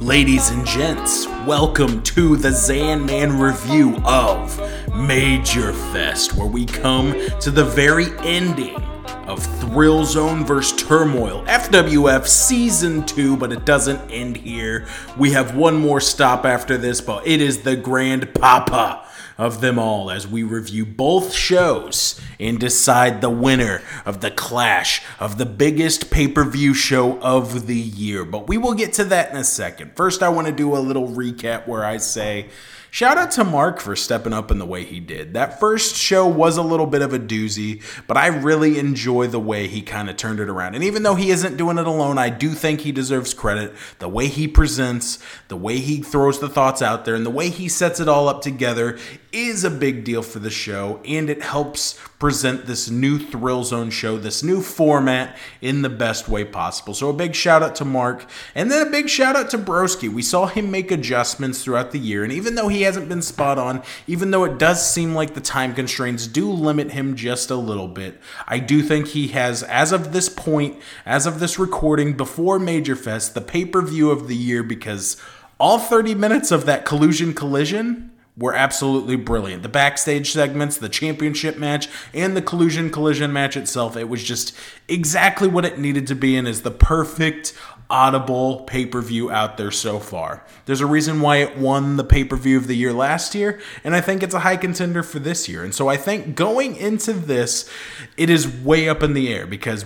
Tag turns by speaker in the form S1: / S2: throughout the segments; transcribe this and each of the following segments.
S1: Ladies and gents, welcome to the Zanman review of Major Fest, where we come to the very ending of Thrill Zone vs. Turmoil, FWF Season 2, but it doesn't end here. We have one more stop after this, but it is the Grand Papa of them all as we review both shows and decide the winner of the clash of the biggest pay per view show of the year. But we will get to that in a second. First, I want to do a little recap where I say, Shout out to Mark for stepping up in the way he did. That first show was a little bit of a doozy, but I really enjoy the way he kind of turned it around. And even though he isn't doing it alone, I do think he deserves credit. The way he presents, the way he throws the thoughts out there, and the way he sets it all up together is a big deal for the show, and it helps present this new Thrill Zone show, this new format in the best way possible. So a big shout out to Mark, and then a big shout out to Broski. We saw him make adjustments throughout the year, and even though he hasn't been spot on, even though it does seem like the time constraints do limit him just a little bit, I do think he has, as of this point, as of this recording, before Major Fest, the pay per view of the year because all 30 minutes of that collusion collision were absolutely brilliant. The backstage segments, the championship match, and the collusion collision match itself, it was just exactly what it needed to be and is the perfect audible pay-per-view out there so far. There's a reason why it won the pay-per-view of the year last year, and I think it's a high contender for this year. And so I think going into this, it is way up in the air because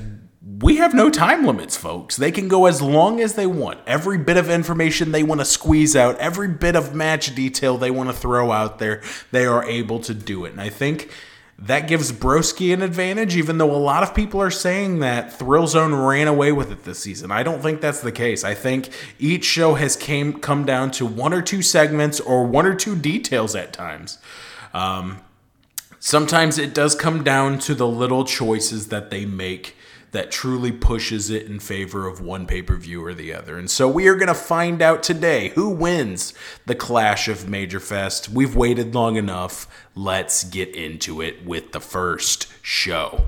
S1: we have no time limits, folks. They can go as long as they want. Every bit of information they want to squeeze out, every bit of match detail they want to throw out there, they are able to do it. And I think that gives Broski an advantage, even though a lot of people are saying that Thrill Zone ran away with it this season. I don't think that's the case. I think each show has came come down to one or two segments or one or two details at times. Um, sometimes it does come down to the little choices that they make that truly pushes it in favor of one pay per view or the other. And so we are going to find out today who wins the clash of Major Fest. We've waited long enough. Let's get into it with the first show.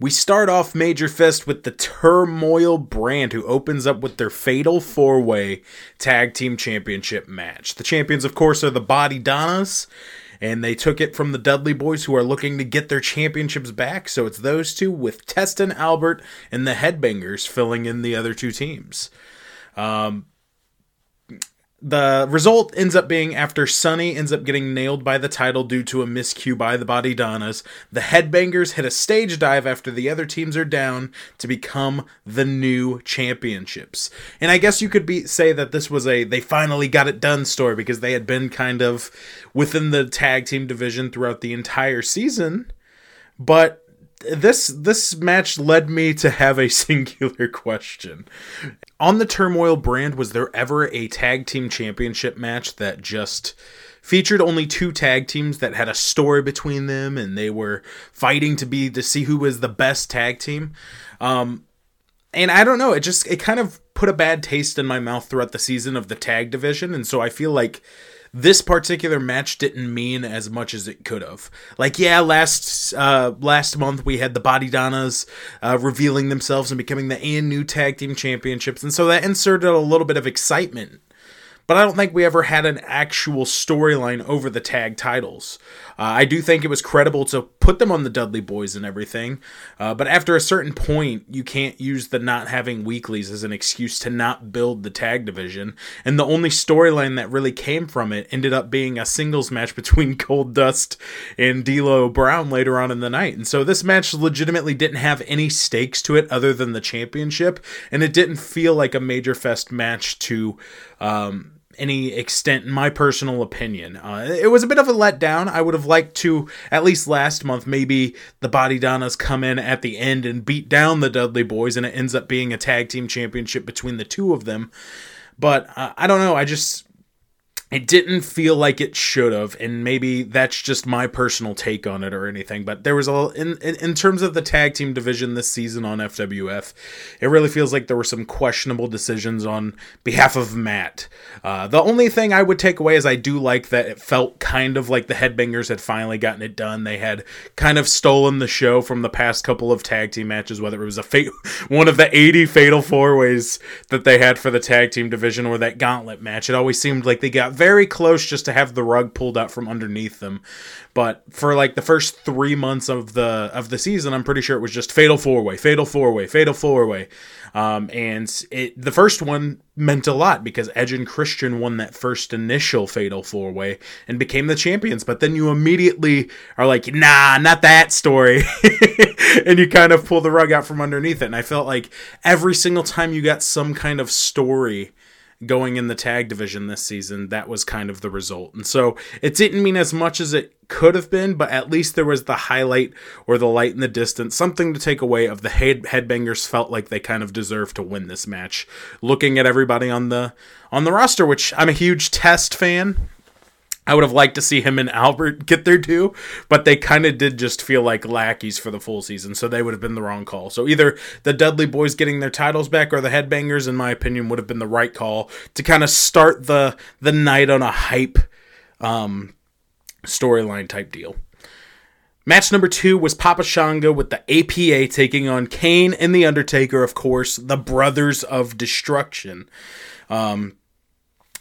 S1: We start off Major Fest with the Turmoil brand, who opens up with their Fatal Four Way Tag Team Championship match. The champions, of course, are the Body Donnas, and they took it from the Dudley Boys, who are looking to get their championships back. So it's those two with Test and Albert and the Headbangers filling in the other two teams. Um, the result ends up being after Sunny ends up getting nailed by the title due to a miscue by the Body Donnas, the Headbangers hit a stage dive after the other teams are down to become the new championships. And I guess you could be say that this was a they finally got it done story because they had been kind of within the tag team division throughout the entire season. But this this match led me to have a singular question. On the Turmoil brand, was there ever a tag team championship match that just featured only two tag teams that had a story between them and they were fighting to be to see who was the best tag team? Um, and I don't know, it just it kind of put a bad taste in my mouth throughout the season of the tag division, and so I feel like this particular match didn't mean as much as it could have. Like, yeah, last uh, last month we had the Bodydonnas uh, revealing themselves and becoming the and new tag team championships, and so that inserted a little bit of excitement but I don't think we ever had an actual storyline over the tag titles. Uh, I do think it was credible to put them on the Dudley Boys and everything, uh, but after a certain point, you can't use the not having weeklies as an excuse to not build the tag division. And the only storyline that really came from it ended up being a singles match between Goldust and D'Lo Brown later on in the night. And so this match legitimately didn't have any stakes to it other than the championship, and it didn't feel like a major fest match to. Um, any extent in my personal opinion. Uh, it was a bit of a letdown. I would have liked to, at least last month, maybe the Body Donnas come in at the end and beat down the Dudley Boys, and it ends up being a tag team championship between the two of them. But uh, I don't know. I just it didn't feel like it should have and maybe that's just my personal take on it or anything but there was a in, in, in terms of the tag team division this season on FWF it really feels like there were some questionable decisions on behalf of Matt. Uh, the only thing I would take away is I do like that it felt kind of like the headbangers had finally gotten it done. They had kind of stolen the show from the past couple of tag team matches whether it was a fa- one of the 80 fatal four ways that they had for the tag team division or that gauntlet match. It always seemed like they got very close just to have the rug pulled out from underneath them. But for like the first three months of the of the season, I'm pretty sure it was just fatal four way, fatal four way, fatal four way. Um, and it the first one meant a lot because Edge and Christian won that first initial fatal four way and became the champions. But then you immediately are like, nah, not that story. and you kind of pull the rug out from underneath it. And I felt like every single time you got some kind of story going in the tag division this season, that was kind of the result. And so it didn't mean as much as it could have been, but at least there was the highlight or the light in the distance, something to take away of the head headbangers felt like they kind of deserved to win this match. Looking at everybody on the on the roster, which I'm a huge test fan. I would have liked to see him and Albert get there too, but they kind of did just feel like lackeys for the full season, so they would have been the wrong call. So either the Dudley Boys getting their titles back or the Headbangers, in my opinion, would have been the right call to kind of start the the night on a hype um, storyline type deal. Match number two was Papa Shango with the APA taking on Kane and The Undertaker, of course, the Brothers of Destruction. Um,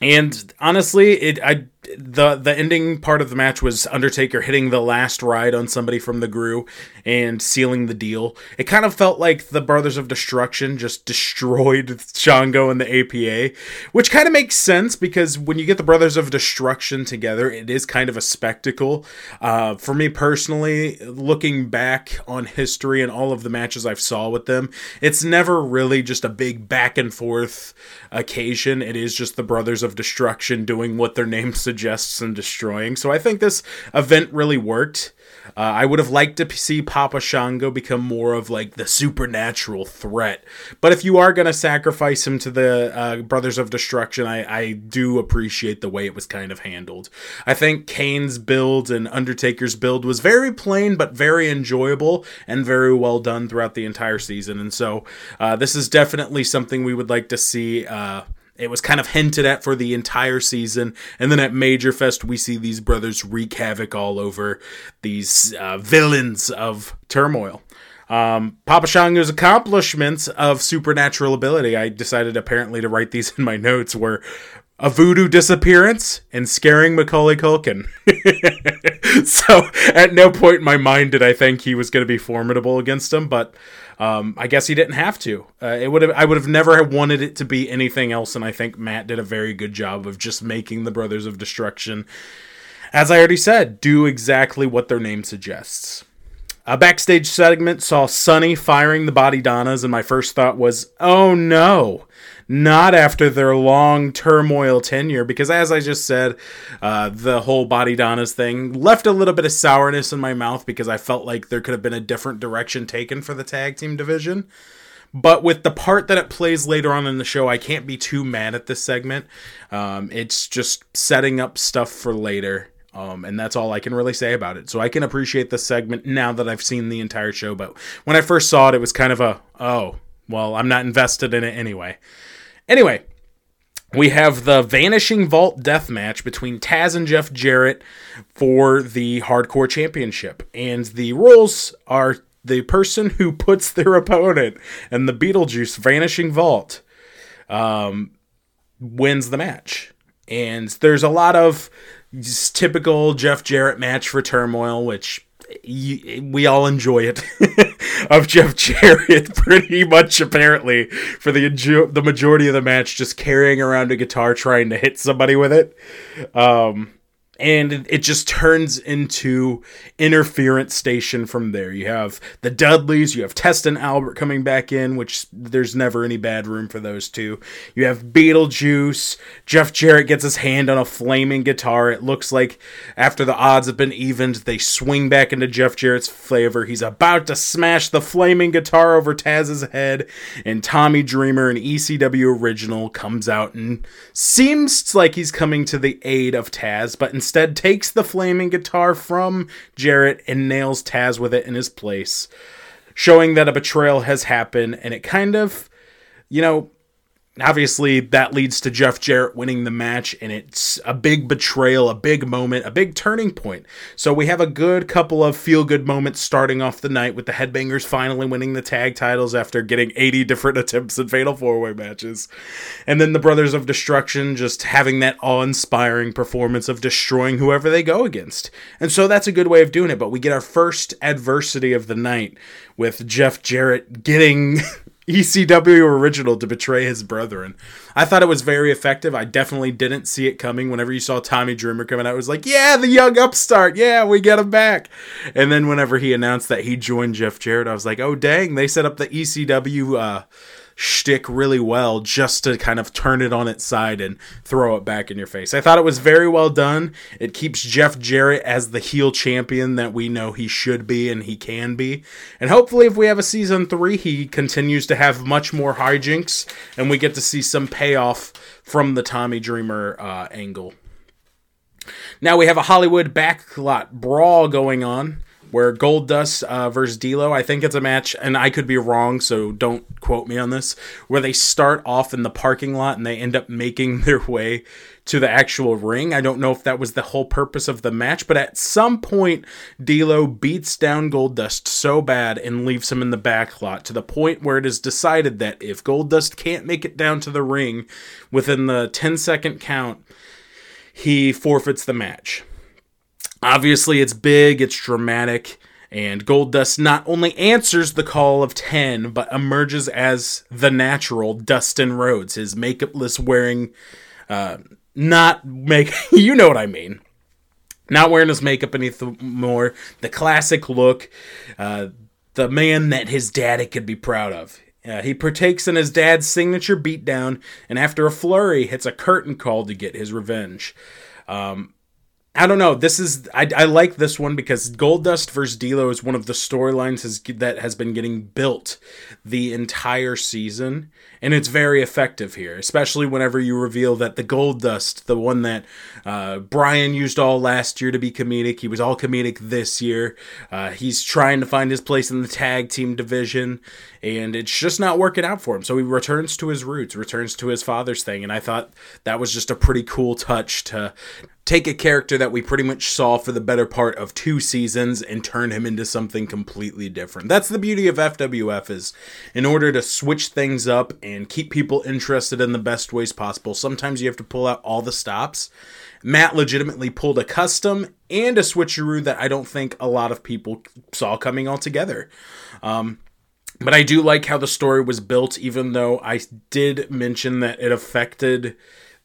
S1: and honestly, it I the the ending part of the match was Undertaker hitting the last ride on somebody from the Gru and sealing the deal. It kind of felt like the Brothers of Destruction just destroyed Shango and the APA, which kind of makes sense because when you get the Brothers of Destruction together, it is kind of a spectacle. Uh, for me personally, looking back on history and all of the matches I've saw with them, it's never really just a big back and forth occasion. It is just the Brothers of Destruction doing what their name suggests and destroying. So I think this event really worked. Uh, I would have liked to see Papa Shango become more of like the supernatural threat. But if you are going to sacrifice him to the uh, Brothers of Destruction, I, I do appreciate the way it was kind of handled. I think Kane's build and Undertaker's build was very plain but very enjoyable and very well done throughout the entire season. And so uh, this is definitely something we would like to see. It was kind of hinted at for the entire season. And then at Major Fest, we see these brothers wreak havoc all over these uh, villains of turmoil. Um, Papa Shango's accomplishments of supernatural ability, I decided apparently to write these in my notes, were a voodoo disappearance and scaring Macaulay Culkin. so at no point in my mind did I think he was going to be formidable against him, but um, I guess he didn't have to. Uh, it would have. I would have never wanted it to be anything else, and I think Matt did a very good job of just making the Brothers of Destruction, as I already said, do exactly what their name suggests. A backstage segment saw Sunny firing the body Donnas, and my first thought was, "Oh no." Not after their long turmoil tenure, because as I just said, uh, the whole Bodydonnas thing left a little bit of sourness in my mouth because I felt like there could have been a different direction taken for the tag team division. But with the part that it plays later on in the show, I can't be too mad at this segment. Um, it's just setting up stuff for later. Um, and that's all I can really say about it. So I can appreciate the segment now that I've seen the entire show. But when I first saw it, it was kind of a, oh, well, I'm not invested in it anyway. Anyway, we have the Vanishing Vault death match between Taz and Jeff Jarrett for the Hardcore Championship. And the rules are the person who puts their opponent in the Beetlejuice Vanishing Vault um, wins the match. And there's a lot of typical Jeff Jarrett match for turmoil, which we all enjoy it. Of Jeff Jarrett pretty much apparently for the the majority of the match just carrying around a guitar trying to hit somebody with it. Um, and it just turns into interference station from there. You have the Dudleys, you have Test and Albert coming back in, which there's never any bad room for those two. You have Beetlejuice. Jeff Jarrett gets his hand on a flaming guitar. It looks like after the odds have been evened, they swing back into Jeff Jarrett's favor. He's about to smash the flaming guitar over Taz's head, and Tommy Dreamer, an ECW original, comes out and seems like he's coming to the aid of Taz, but instead instead takes the flaming guitar from Jarrett and nails Taz with it in his place, showing that a betrayal has happened. And it kind of, you know, obviously that leads to Jeff Jarrett winning the match and it's a big betrayal, a big moment, a big turning point. So we have a good couple of feel good moments starting off the night with the Headbangers finally winning the tag titles after getting 80 different attempts at fatal four-way matches. And then the Brothers of Destruction just having that awe-inspiring performance of destroying whoever they go against. And so that's a good way of doing it, but we get our first adversity of the night with Jeff Jarrett getting ECW original to betray his brethren. I thought it was very effective. I definitely didn't see it coming. Whenever you saw Tommy Dreamer coming out, it was like, yeah, the young upstart. Yeah, we get him back. And then whenever he announced that he joined Jeff Jarrett, I was like, oh, dang, they set up the ECW uh, shtick really well just to kind of turn it on its side and throw it back in your face. I thought it was very well done. It keeps Jeff Jarrett as the heel champion that we know he should be and he can be. And hopefully, if we have a season three, he continues to have much more hijinks and we get to see some payoff from the Tommy Dreamer uh, angle. Now we have a Hollywood backlot brawl going on where Goldust uh, versus D'Lo. I think it's a match, and I could be wrong, so don't quote me on this. Where they start off in the parking lot and they end up making their way to the actual ring. I don't know if that was the whole purpose of the match, but at some point, D'Lo beats down Goldust so bad and leaves him in the back lot to the point where it is decided that if Goldust can't make it down to the ring within the 10 second count, he forfeits the match. Obviously, it's big, it's dramatic, and Goldust not only answers the call of 10, but emerges as the natural Dustin Rhodes, his makeupless wearing, uh, not make, you know what I mean. Not wearing his makeup anymore, the classic look, uh, the man that his daddy could be proud of. Uh, he partakes in his dad's signature beatdown, and after a flurry, hits a curtain call to get his revenge. Um, I don't know. This is I, I like this one because Goldust versus D'Lo is one of the storylines has, that has been getting built the entire season, and it's very effective here. Especially whenever you reveal that the Goldust, the one that uh, Brian used all last year to be comedic, he was all comedic this year. Uh, he's trying to find his place in the tag team division, and it's just not working out for him. So he returns to his roots, returns to his father's thing, and I thought that was just a pretty cool touch to take a character that we pretty much saw for the better part of two seasons and turn him into something completely different. That's the beauty of FWF is in order to switch things up and keep people interested in the best ways possible, sometimes you have to pull out all the stops. Matt legitimately pulled a custom and a switcheroo that I don't think a lot of people saw coming altogether. Um, but I do like how the story was built, even though I did mention that it affected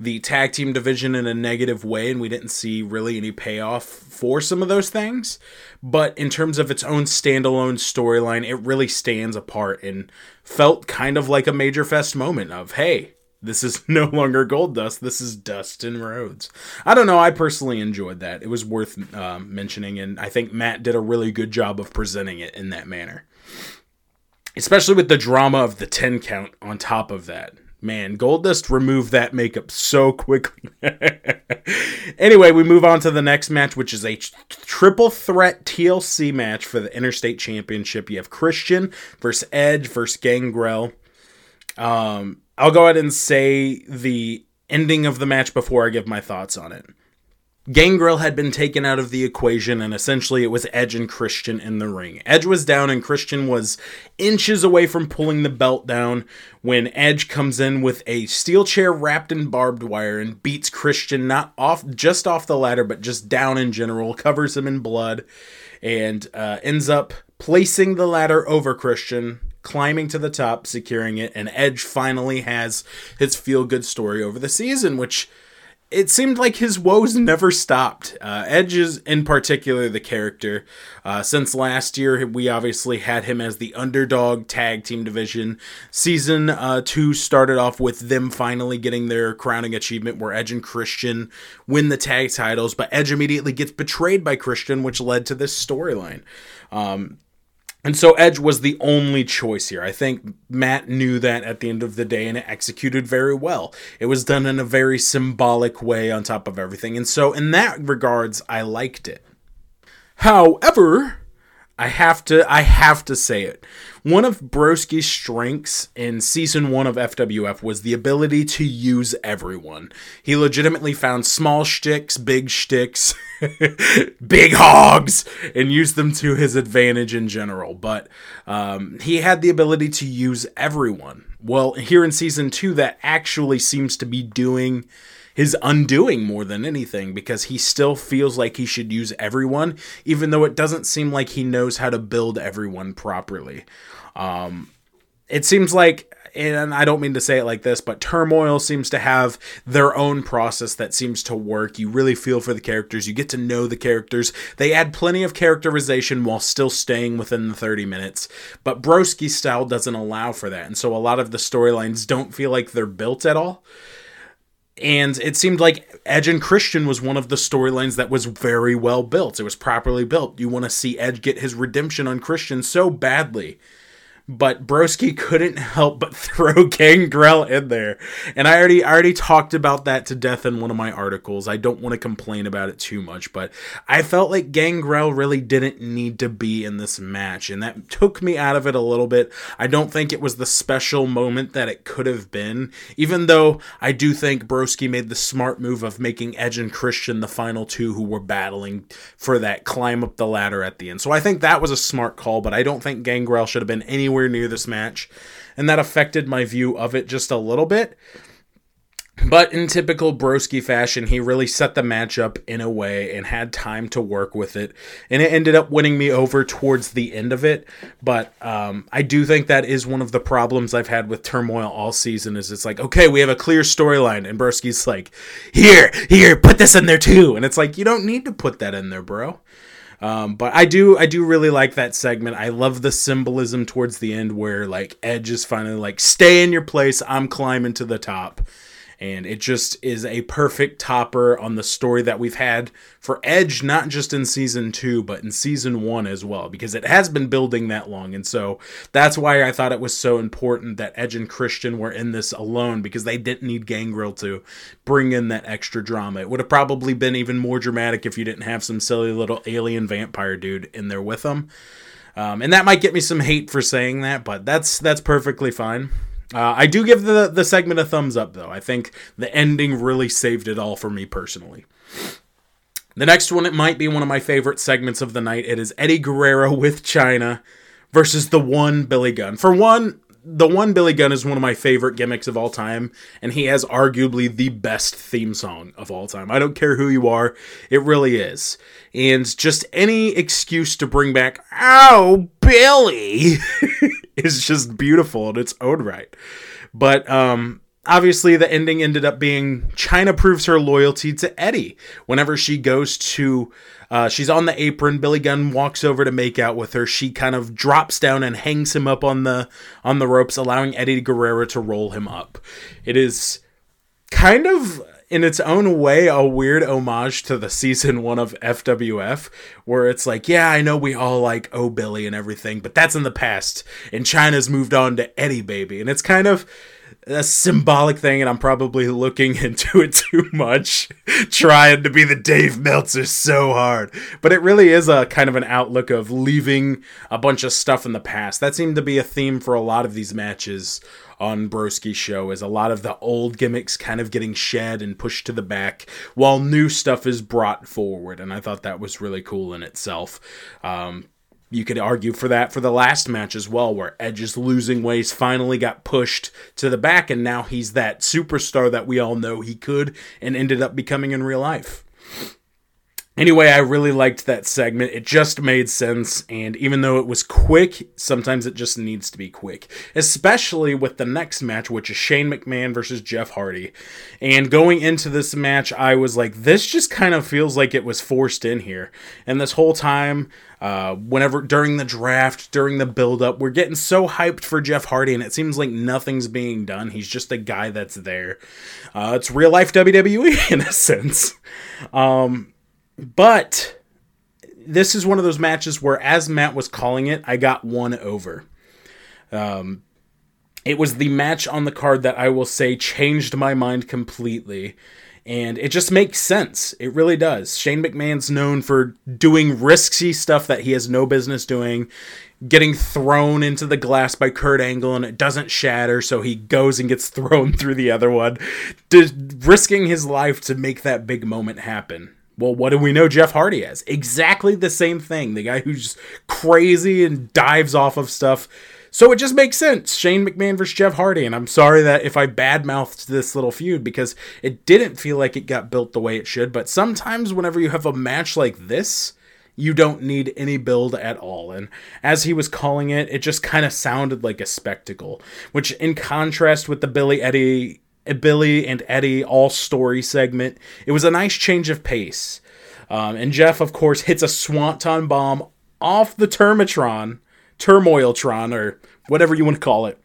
S1: the tag team division in a negative way, and we didn't see really any payoff for some of those things. But in terms of its own standalone storyline, it really stands apart and felt kind of like a major fest moment of, hey, this is no longer Goldust. This is Dustin Rhodes. I don't know. I personally enjoyed that. It was worth uh, mentioning, and I think Matt did a really good job of presenting it in that manner. Especially with the drama of the 10 count on top of that. Man, Goldust removed that makeup so quickly. anyway, we move on to the next match, which is a triple threat TLC match for the Interstate Championship. You have Christian versus Edge versus Gangrel. Um, I'll go ahead and say the ending of the match before I give my thoughts on it. Gangrel had been taken out of the equation, and essentially it was Edge and Christian in the ring. Edge was down, and Christian was inches away from pulling the belt down when Edge comes in with a steel chair wrapped in barbed wire and beats Christian not off just off the ladder, but just down in general, covers him in blood, and uh, ends up placing the ladder over Christian, climbing to the top, securing it, and Edge finally has his feel good story over the season, which it seemed like his woes never stopped. Uh, Edge is, in particular, the character. Uh, since last year, we obviously had him as the underdog tag team division. Season uh, two started off with them finally getting their crowning achievement where Edge and Christian win the tag titles, but Edge immediately gets betrayed by Christian, which led to this storyline. Um, and so Edge was the only choice here. I think Matt knew that at the end of the day and it executed very well. It was done in a very symbolic way on top of everything. And so in that regards, I liked it. However, I have to I have to say it. One of Broski's strengths in season 1 of FWF was the ability to use everyone. He legitimately found small shticks, big shticks, big hogs and used them to his advantage in general, but um, he had the ability to use everyone. Well, here in season 2 that actually seems to be doing his undoing more than anything because he still feels like he should use everyone, even though it doesn't seem like he knows how to build everyone properly. Um, it seems like and I don't mean to say it like this, but Turmoil seems to have their own process that seems to work. You really feel for the characters, you get to know the characters. They add plenty of characterization while still staying within the 30 minutes, but Broski style doesn't allow for that. And so a lot of the storylines don't feel like they're built at all and it seemed like Edge and Christian was one of the storylines that was very well built. It was properly built. You want to see Edge get his redemption on Christian so badly but Broski couldn't help but throw Gangrel in there. And I already I already talked about that to death in one of my articles. I don't want to complain about it too much, but I felt like Gangrel really didn't need to be in this match, and that took me out of it a little bit. I don't think it was the special moment that it could have been, even though I do think Broski made the smart move of making Edge and Christian the final two who were battling for that climb up the ladder at the end. So I think that was a smart call, but I don't think Gangrel should have been anywhere anywhere near this match, and that affected my view of it just a little bit. But in typical Broski fashion, he really set the match up in a way and had time to work with it. And it ended up winning me over towards the end of it. But um, I do think that is one of the problems I've had with Turmoil all season is it's like, okay, we have a clear storyline. And Broski's like, here, here, put this in there too. And it's like, you don't need to put that in there, bro. Um, but I do I do really like that segment. I love the symbolism towards the end where like Edge is finally like stay in your place. I'm climbing to the top and it just is a perfect topper on the story that we've had for Edge, not just in season two, but in season one as well, because it has been building that long. And so that's why I thought it was so important that Edge and Christian were in this alone, because they didn't need Gangrel to bring in that extra drama. It would have probably been even more dramatic if you didn't have some silly little alien vampire dude in there with them. Um, and that might get me some hate for saying that, but that's that's perfectly fine. Uh, I do give the the segment a thumbs up though. I think the ending really saved it all for me personally. The next one, it might be one of my favorite segments of the night. It is Eddie Guerrero with Chyna versus the one Billy Gunn. For one, the one Billy Gunn is one of my favorite gimmicks of all time, and he has arguably the best theme song of all time. I don't care who you are, it really is. And just any excuse to bring back, oh, Billy, is just beautiful in its own right. But um, obviously, the ending ended up being Chyna proves her loyalty to Eddie whenever she goes to. Uh, she's on the apron. Billy Gunn walks over to make out with her. She kind of drops down and hangs him up on the on the ropes, allowing Eddie Guerrero to roll him up. It is kind of in its own way a weird homage to the season one of FWF, where it's like, yeah, I know we all like Oh Billy and everything, but that's in the past, and Chyna's moved on to Eddie Baby, and it's kind of a symbolic thing, and I'm probably looking into it too much, trying to be the Dave Meltzer so hard. But it really is a kind of an outlook of leaving a bunch of stuff in the past. That seemed to be a theme for a lot of these matches on Broski's show is a lot of the old gimmicks kind of getting shed and pushed to the back while new stuff is brought forward. And I thought that was really cool in itself. Um, you could argue for that for the last match as well, where Edge's losing ways finally got pushed to the back, and now he's that superstar that we all know he could and ended up becoming in real life. Anyway, I really liked that segment. It just made sense, and even though it was quick, sometimes it just needs to be quick. Especially with the next match, which is Shane McMahon versus Jeff Hardy. And going into this match, I was like, this just kind of feels like it was forced in here. And this whole time, uh, whenever during the draft, during the build up, we're getting so hyped for Jeff Hardy, and it seems like nothing's being done. He's just a guy that's there. Uh, it's real life WWE in a sense. Um, but this is one of those matches where, as Matt was calling it, I got one over. Um, it was the match on the card that I will say changed my mind completely. And it just makes sense. It really does. Shane McMahon's known for doing risky stuff that he has no business doing, getting thrown into the glass by Kurt Angle and it doesn't shatter, so he goes and gets thrown through the other one, risking his life to make that big moment happen. Well, what do we know Jeff Hardy as? Exactly the same thing. The guy who's crazy and dives off of stuff. So it just makes sense. Shane McMahon versus Jeff Hardy. And I'm sorry that if I badmouthed this little feud because it didn't feel like it got built the way it should. But sometimes, whenever you have a match like this, you don't need any build at all. And as he was calling it, it just kind of sounded like a spectacle, which, in contrast with the Billy Eddie Billy and Eddie all story segment. It was a nice change of pace. Um, and Jeff, of course, hits a Swanton bomb off the Termitron, Turmoiltron, or whatever you want to call it,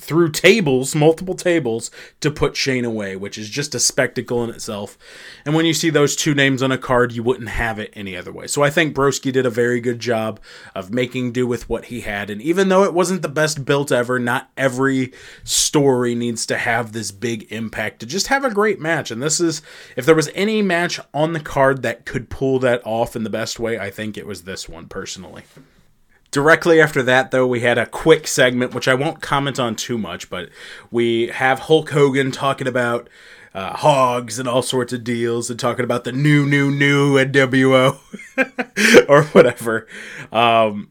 S1: through tables, multiple tables, to put Shane away, which is just a spectacle in itself. And when you see those two names on a card, you wouldn't have it any other way. So I think Broski did a very good job of making do with what he had. And even though it wasn't the best built ever, not every story needs to have this big impact to just have a great match. And this is, if there was any match on the card that could pull that off in the best way, I think it was this one personally. Directly after that, though, we had a quick segment, which I won't comment on too much, but we have Hulk Hogan talking about uh, hogs and all sorts of deals and talking about the new, new, new NWO or whatever. Um,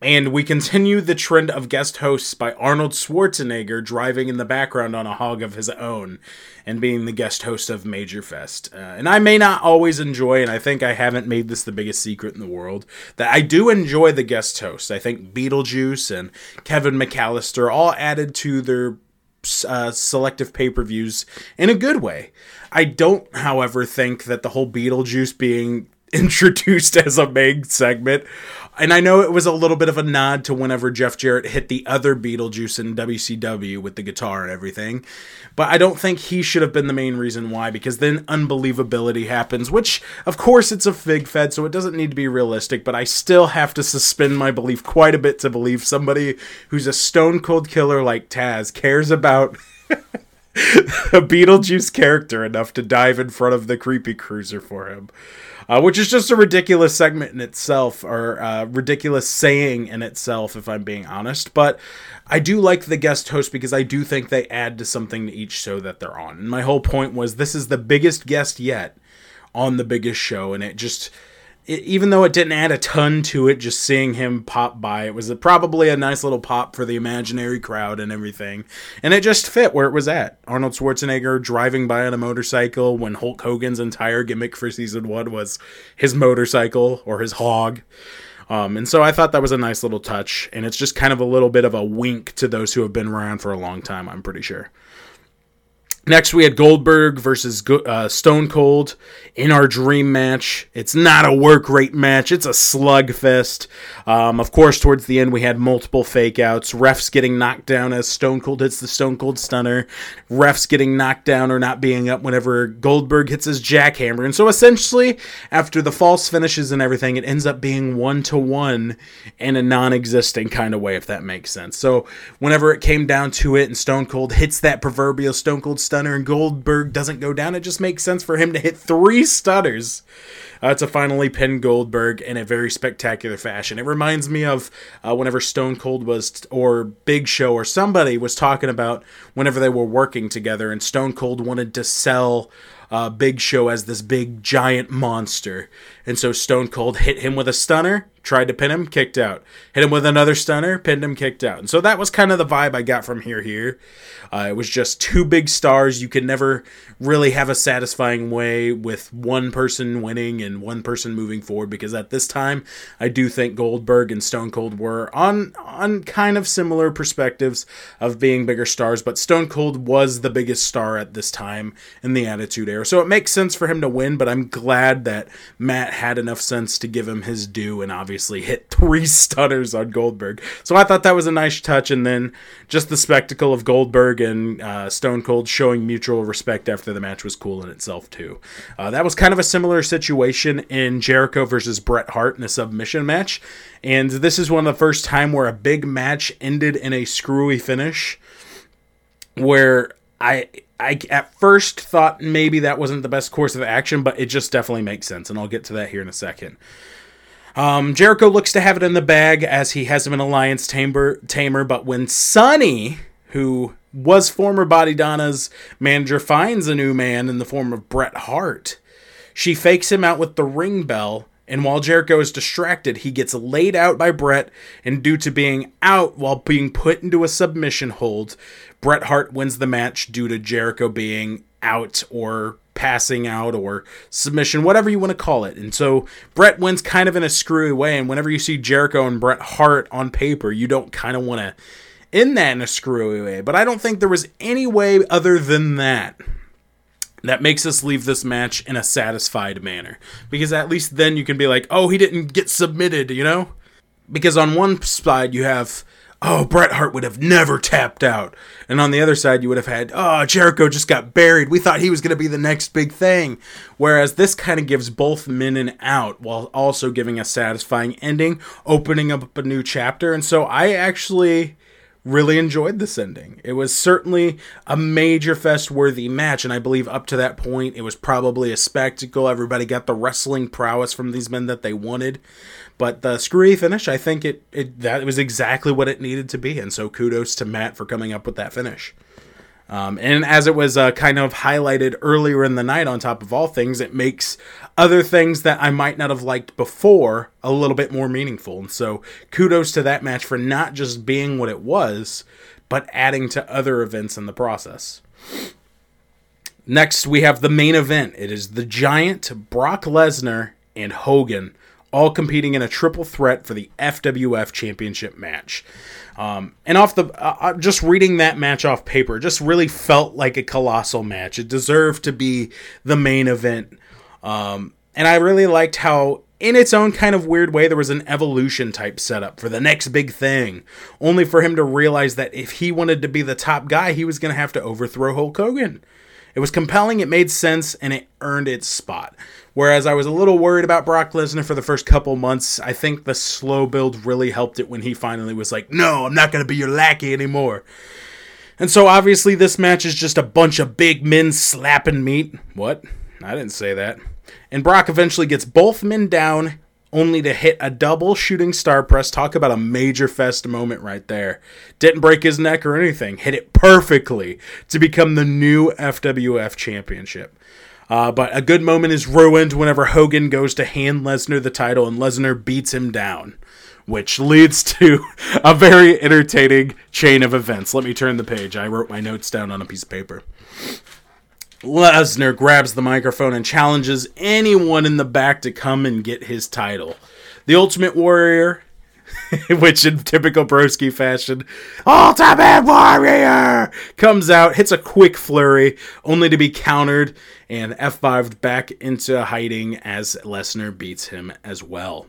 S1: and we continue the trend of guest hosts by Arnold Schwarzenegger driving in the background on a hog of his own and being the guest host of Major Fest. Uh, and I may not always enjoy, and I think I haven't made this the biggest secret in the world, that I do enjoy the guest hosts. I think Beetlejuice and Kevin McAllister all added to their uh, selective pay per views in a good way. I don't, however, think that the whole Beetlejuice being introduced as a main segment and I know it was a little bit of a nod to whenever Jeff Jarrett hit the other Beetlejuice in WCW with the guitar and everything. But I don't think he should have been the main reason why, because then unbelievability happens, which, of course, it's a fig fed, so it doesn't need to be realistic, but I still have to suspend my belief quite a bit to believe somebody who's a stone cold killer like Taz cares about. a Beetlejuice character enough to dive in front of the creepy cruiser for him uh, which is just a ridiculous segment in itself, or uh, ridiculous saying in itself, if I'm being honest. But I do like the guest host because I do think they add to something to each show that they're on. And my whole point was this is the biggest guest yet on the biggest show, and it just it, even though it didn't add a ton to it, just seeing him pop by, it was probably a nice little pop for the imaginary crowd and everything. And it just fit where it was at. Arnold Schwarzenegger driving by on a motorcycle when Hulk Hogan's entire gimmick for season one was his motorcycle or his hog. Um, and so I thought that was a nice little touch, and it's just kind of a little bit of a wink to those who have been around for a long time, I'm pretty sure. Next, we had Goldberg versus uh, Stone Cold in our dream match. It's not a work rate match, it's a slugfest. Um, of course, towards the end, we had multiple fake outs. Refs getting knocked down as Stone Cold hits the Stone Cold Stunner. Refs getting knocked down or not being up whenever Goldberg hits his jackhammer. And so essentially, after the false finishes and everything, it ends up being one to one in a non existing kind of way, if that makes sense. So whenever it came down to it and Stone Cold hits that proverbial Stone Cold Stunner, stunner and Goldberg doesn't go down, it just makes sense for him to hit three stunners uh, to finally pin Goldberg in a very spectacular fashion. It reminds me of uh, whenever Stone Cold was, or Big Show, or somebody was talking about whenever they were working together, and Stone Cold wanted to sell uh, Big Show as this big giant monster. And so Stone Cold hit him with a stunner, tried to pin him, kicked out. Hit him with another stunner, pinned him, kicked out. And so that was kind of the vibe I got from here. Here, uh, it was just two big stars. You could never really have a satisfying way with one person winning and one person moving forward because at this time, I do think Goldberg and Stone Cold were on on kind of similar perspectives of being bigger stars, but Stone Cold was the biggest star at this time in the Attitude Era. So it makes sense for him to win, but I'm glad that Matt had enough sense to give him his due and obviously hit three stunners on Goldberg. So I thought that was a nice touch, and then just the spectacle of Goldberg and uh, Stone Cold showing mutual respect after the match was cool in itself too. Uh, that was kind of a similar situation in Jericho versus Bret Hart in a submission match, and this is one of the first time where a big match ended in a screwy finish, where I I at first thought maybe that wasn't the best course of action, but it just definitely makes sense, and I'll get to that here in a second. Um, Jericho looks to have it in the bag as he has him an a Liontamer, tamer, but when Sunny, who was former Body Donna's manager, finds a new man in the form of Bret Hart, she fakes him out with the ring bell and while Jericho is distracted, he gets laid out by Bret, and due to being out while being put into a submission hold, Bret Hart wins the match due to Jericho being out or passing out or submission, whatever you want to call it. And so Bret wins kind of in a screwy way. And whenever you see Jericho and Bret Hart on paper, you don't kind of want to end that in a screwy way. But I don't think there was any way other than that that makes us leave this match in a satisfied manner. Because at least then you can be like, oh, he didn't get submitted, you know? Because on one side you have, oh, Bret Hart would have never tapped out. And on the other side you would have had, oh, Jericho just got buried. We thought he was going to be the next big thing. Whereas this kind of gives both men an out while also giving a satisfying ending, opening up a new chapter. And so I actually really enjoyed this ending. It was certainly a major fest worthy match, and I believe up to that point it was probably a spectacle. Everybody got the wrestling prowess from these men that they wanted. But the screwy finish, I think it, it that was exactly what it needed to be, and so kudos to Matt for coming up with that finish. Um, and as it was uh, kind of highlighted earlier in the night, on top of all things, it makes other things that I might not have liked before a little bit more meaningful. And so, kudos to that match for not just being what it was, but adding to other events in the process. Next, we have the main event. It is the Giant, Brock Lesnar, and Hogan all competing in a triple threat for the FWF Championship match. Um, and off the uh, uh, just reading that match off paper, just really felt like a colossal match. It deserved to be the main event. Um, and I really liked how, in its own kind of weird way, there was an evolution type setup for the next big thing, only for him to realize that if he wanted to be the top guy, he was going to have to overthrow Hulk Hogan. It was compelling, it made sense, and it earned its spot. Whereas I was a little worried about Brock Lesnar for the first couple months, I think the slow build really helped it when he finally was like, no, I'm not going to be your lackey anymore. And so obviously this match is just a bunch of big men slapping meat. What? I didn't say that. And Brock eventually gets both men down, only to hit a double shooting star press. Talk about a major fest moment right there. Didn't break his neck or anything. Hit it perfectly to become the new FWF championship. Uh, but a good moment is ruined whenever Hogan goes to hand Lesnar the title and Lesnar beats him down, which leads to a very entertaining chain of events. Let me turn the page. I wrote my notes down on a piece of paper. Lesnar grabs the microphone and challenges anyone in the back to come and get his title. The Ultimate Warrior which in typical broski fashion, Ultimate Warrior comes out, hits a quick flurry, only to be countered and F5'd back into hiding as Lesnar beats him as well.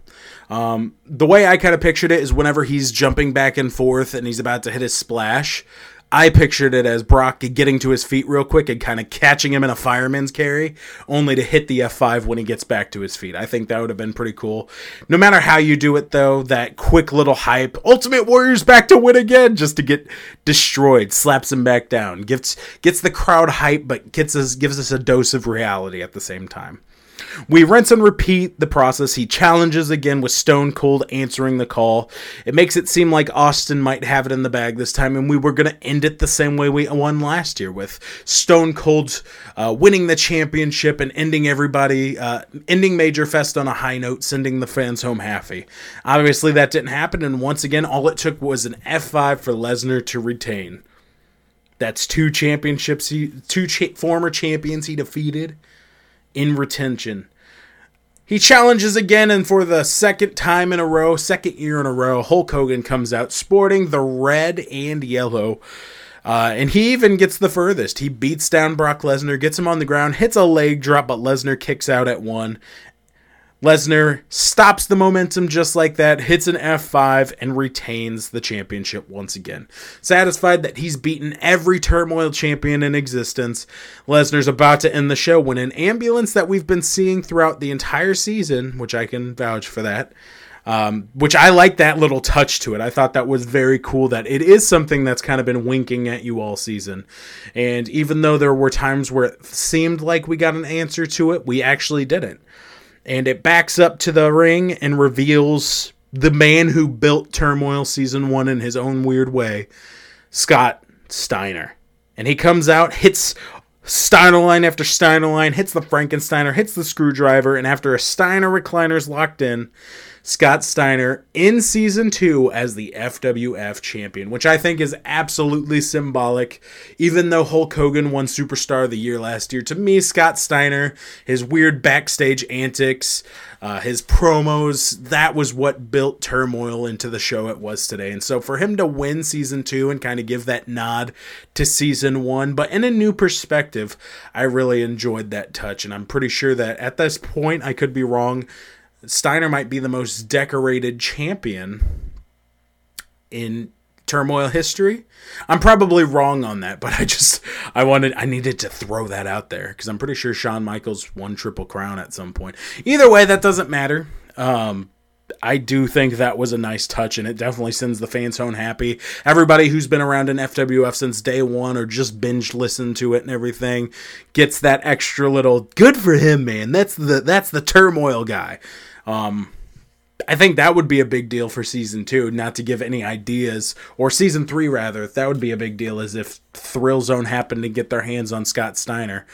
S1: Um, the way I kind of pictured it is whenever he's jumping back and forth and he's about to hit his splash, I pictured it as Brock getting to his feet real quick and kind of catching him in a fireman's carry, only to hit the F5 when he gets back to his feet. I think that would have been pretty cool. No matter how you do it, though, that quick little hype, Ultimate Warrior's back to win again, just to get destroyed, slaps him back down, gets gets the crowd hype, but gets us gives us a dose of reality at the same time. We rinse and repeat the process. He challenges again with Stone Cold answering the call. It makes it seem like Austin might have it in the bag this time, and we were going to end it the same way we won last year with Stone Cold uh, winning the championship and ending everybody, uh, ending Major Fest on a high note, sending the fans home happy. Obviously, that didn't happen, and once again, all it took was an F5 for Lesnar to retain. That's two championships, he, two cha- former champions he defeated in retention. He challenges again, and for the second time in a row, second year in a row, Hulk Hogan comes out sporting the red and yellow. Uh, and he even gets the furthest. He beats down Brock Lesnar, gets him on the ground, hits a leg drop, but Lesnar kicks out at one. Lesnar stops the momentum just like that, hits an F5, and retains the championship once again. Satisfied that he's beaten every turmoil champion in existence, Lesnar's about to end the show when an ambulance that we've been seeing throughout the entire season, which I can vouch for that, um, which I like that little touch to it. I thought that was very cool that it is something that's kind of been winking at you all season. And even though there were times where it seemed like we got an answer to it, we actually didn't and it backs up to the ring and reveals the man who built Turmoil Season 1 in his own weird way, Scott Steiner. And he comes out, hits Steiner line after Steiner line, hits the Frankensteiner, hits the screwdriver, and after a Steiner recliner's locked in, Scott Steiner in season two as the FWF champion, which I think is absolutely symbolic. Even though Hulk Hogan won Superstar of the Year last year, to me, Scott Steiner, his weird backstage antics, uh, his promos, that was what built turmoil into the show it was today. And so for him to win season two and kind of give that nod to season one, but in a new perspective, I really enjoyed that touch. And I'm pretty sure that at this point, I could be wrong Steiner might be the most decorated champion in turmoil history. I'm probably wrong on that, but I just I wanted I needed to throw that out there because I'm pretty sure Shawn Michaels won Triple Crown at some point. Either way, that doesn't matter. Um, I do think that was a nice touch, and it definitely sends the fans home happy. Everybody who's been around in FWF since day one or just binge listened to it and everything gets that extra little good for him, man. That's the that's the turmoil guy. Um, I think that would be a big deal for season two. Not to give any ideas, or season three rather. That would be a big deal, as if Thrill Zone happened to get their hands on Scott Steiner.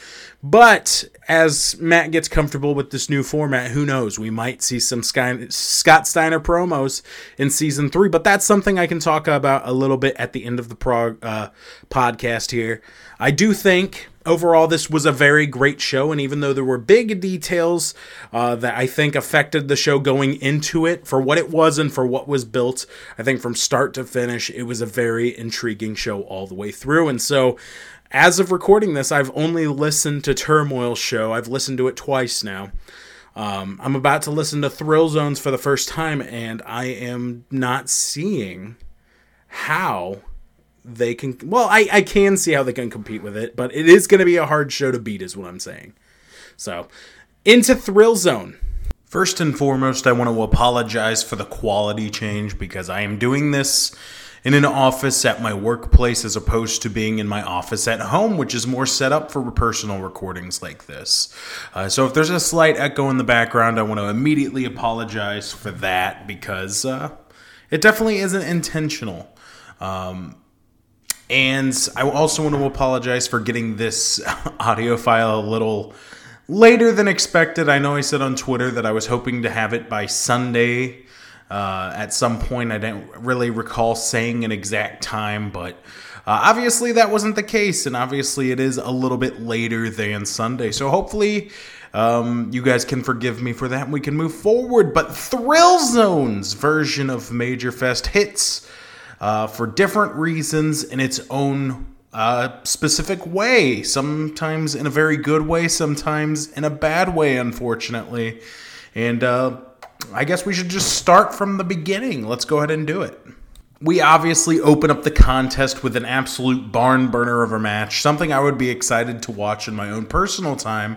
S1: But as Matt gets comfortable with this new format, who knows? We might see some Scott Steiner promos in season three. But that's something I can talk about a little bit at the end of the prog, uh, podcast here. I do think overall, this was a very great show. And even though there were big details uh, that I think affected the show going into it for what it was and for what was built, I think from start to finish, it was a very intriguing show all the way through. And so, as of recording this, I've only listened to Turmoil show. I've listened to it twice now. Um, I'm about to listen to Thrill Zones for the first time, and I am not seeing how they can. Well, I, I can see how they can compete with it, but it is going to be a hard show to beat, is what I'm saying. So, into Thrill Zone. First and foremost, I want to apologize for the quality change because I am doing this in an office at my workplace as opposed to being in my office at home, which is more set up for personal recordings like this. Uh, so if there's a slight echo in the background, I want to immediately apologize for that because uh, it definitely isn't intentional. Um, and I also want to apologize for getting this audio file a little later than expected. I know I said on Twitter that I was hoping to have it by Sunday uh, at some point. I didn't really recall saying an exact time, but uh, obviously that wasn't the case, and obviously it is a little bit later than Sunday. So hopefully. Um, you guys can forgive me for that and we can move forward. But Thrill Zone's version of Major Fest hits uh, for different reasons in its own uh, specific way. Sometimes in a very good way, sometimes in a bad way, unfortunately. And uh, I guess we should just start from the beginning. Let's go ahead and do it. We obviously open up the contest with an absolute barn burner of a match, something I would be excited to watch in my own personal time.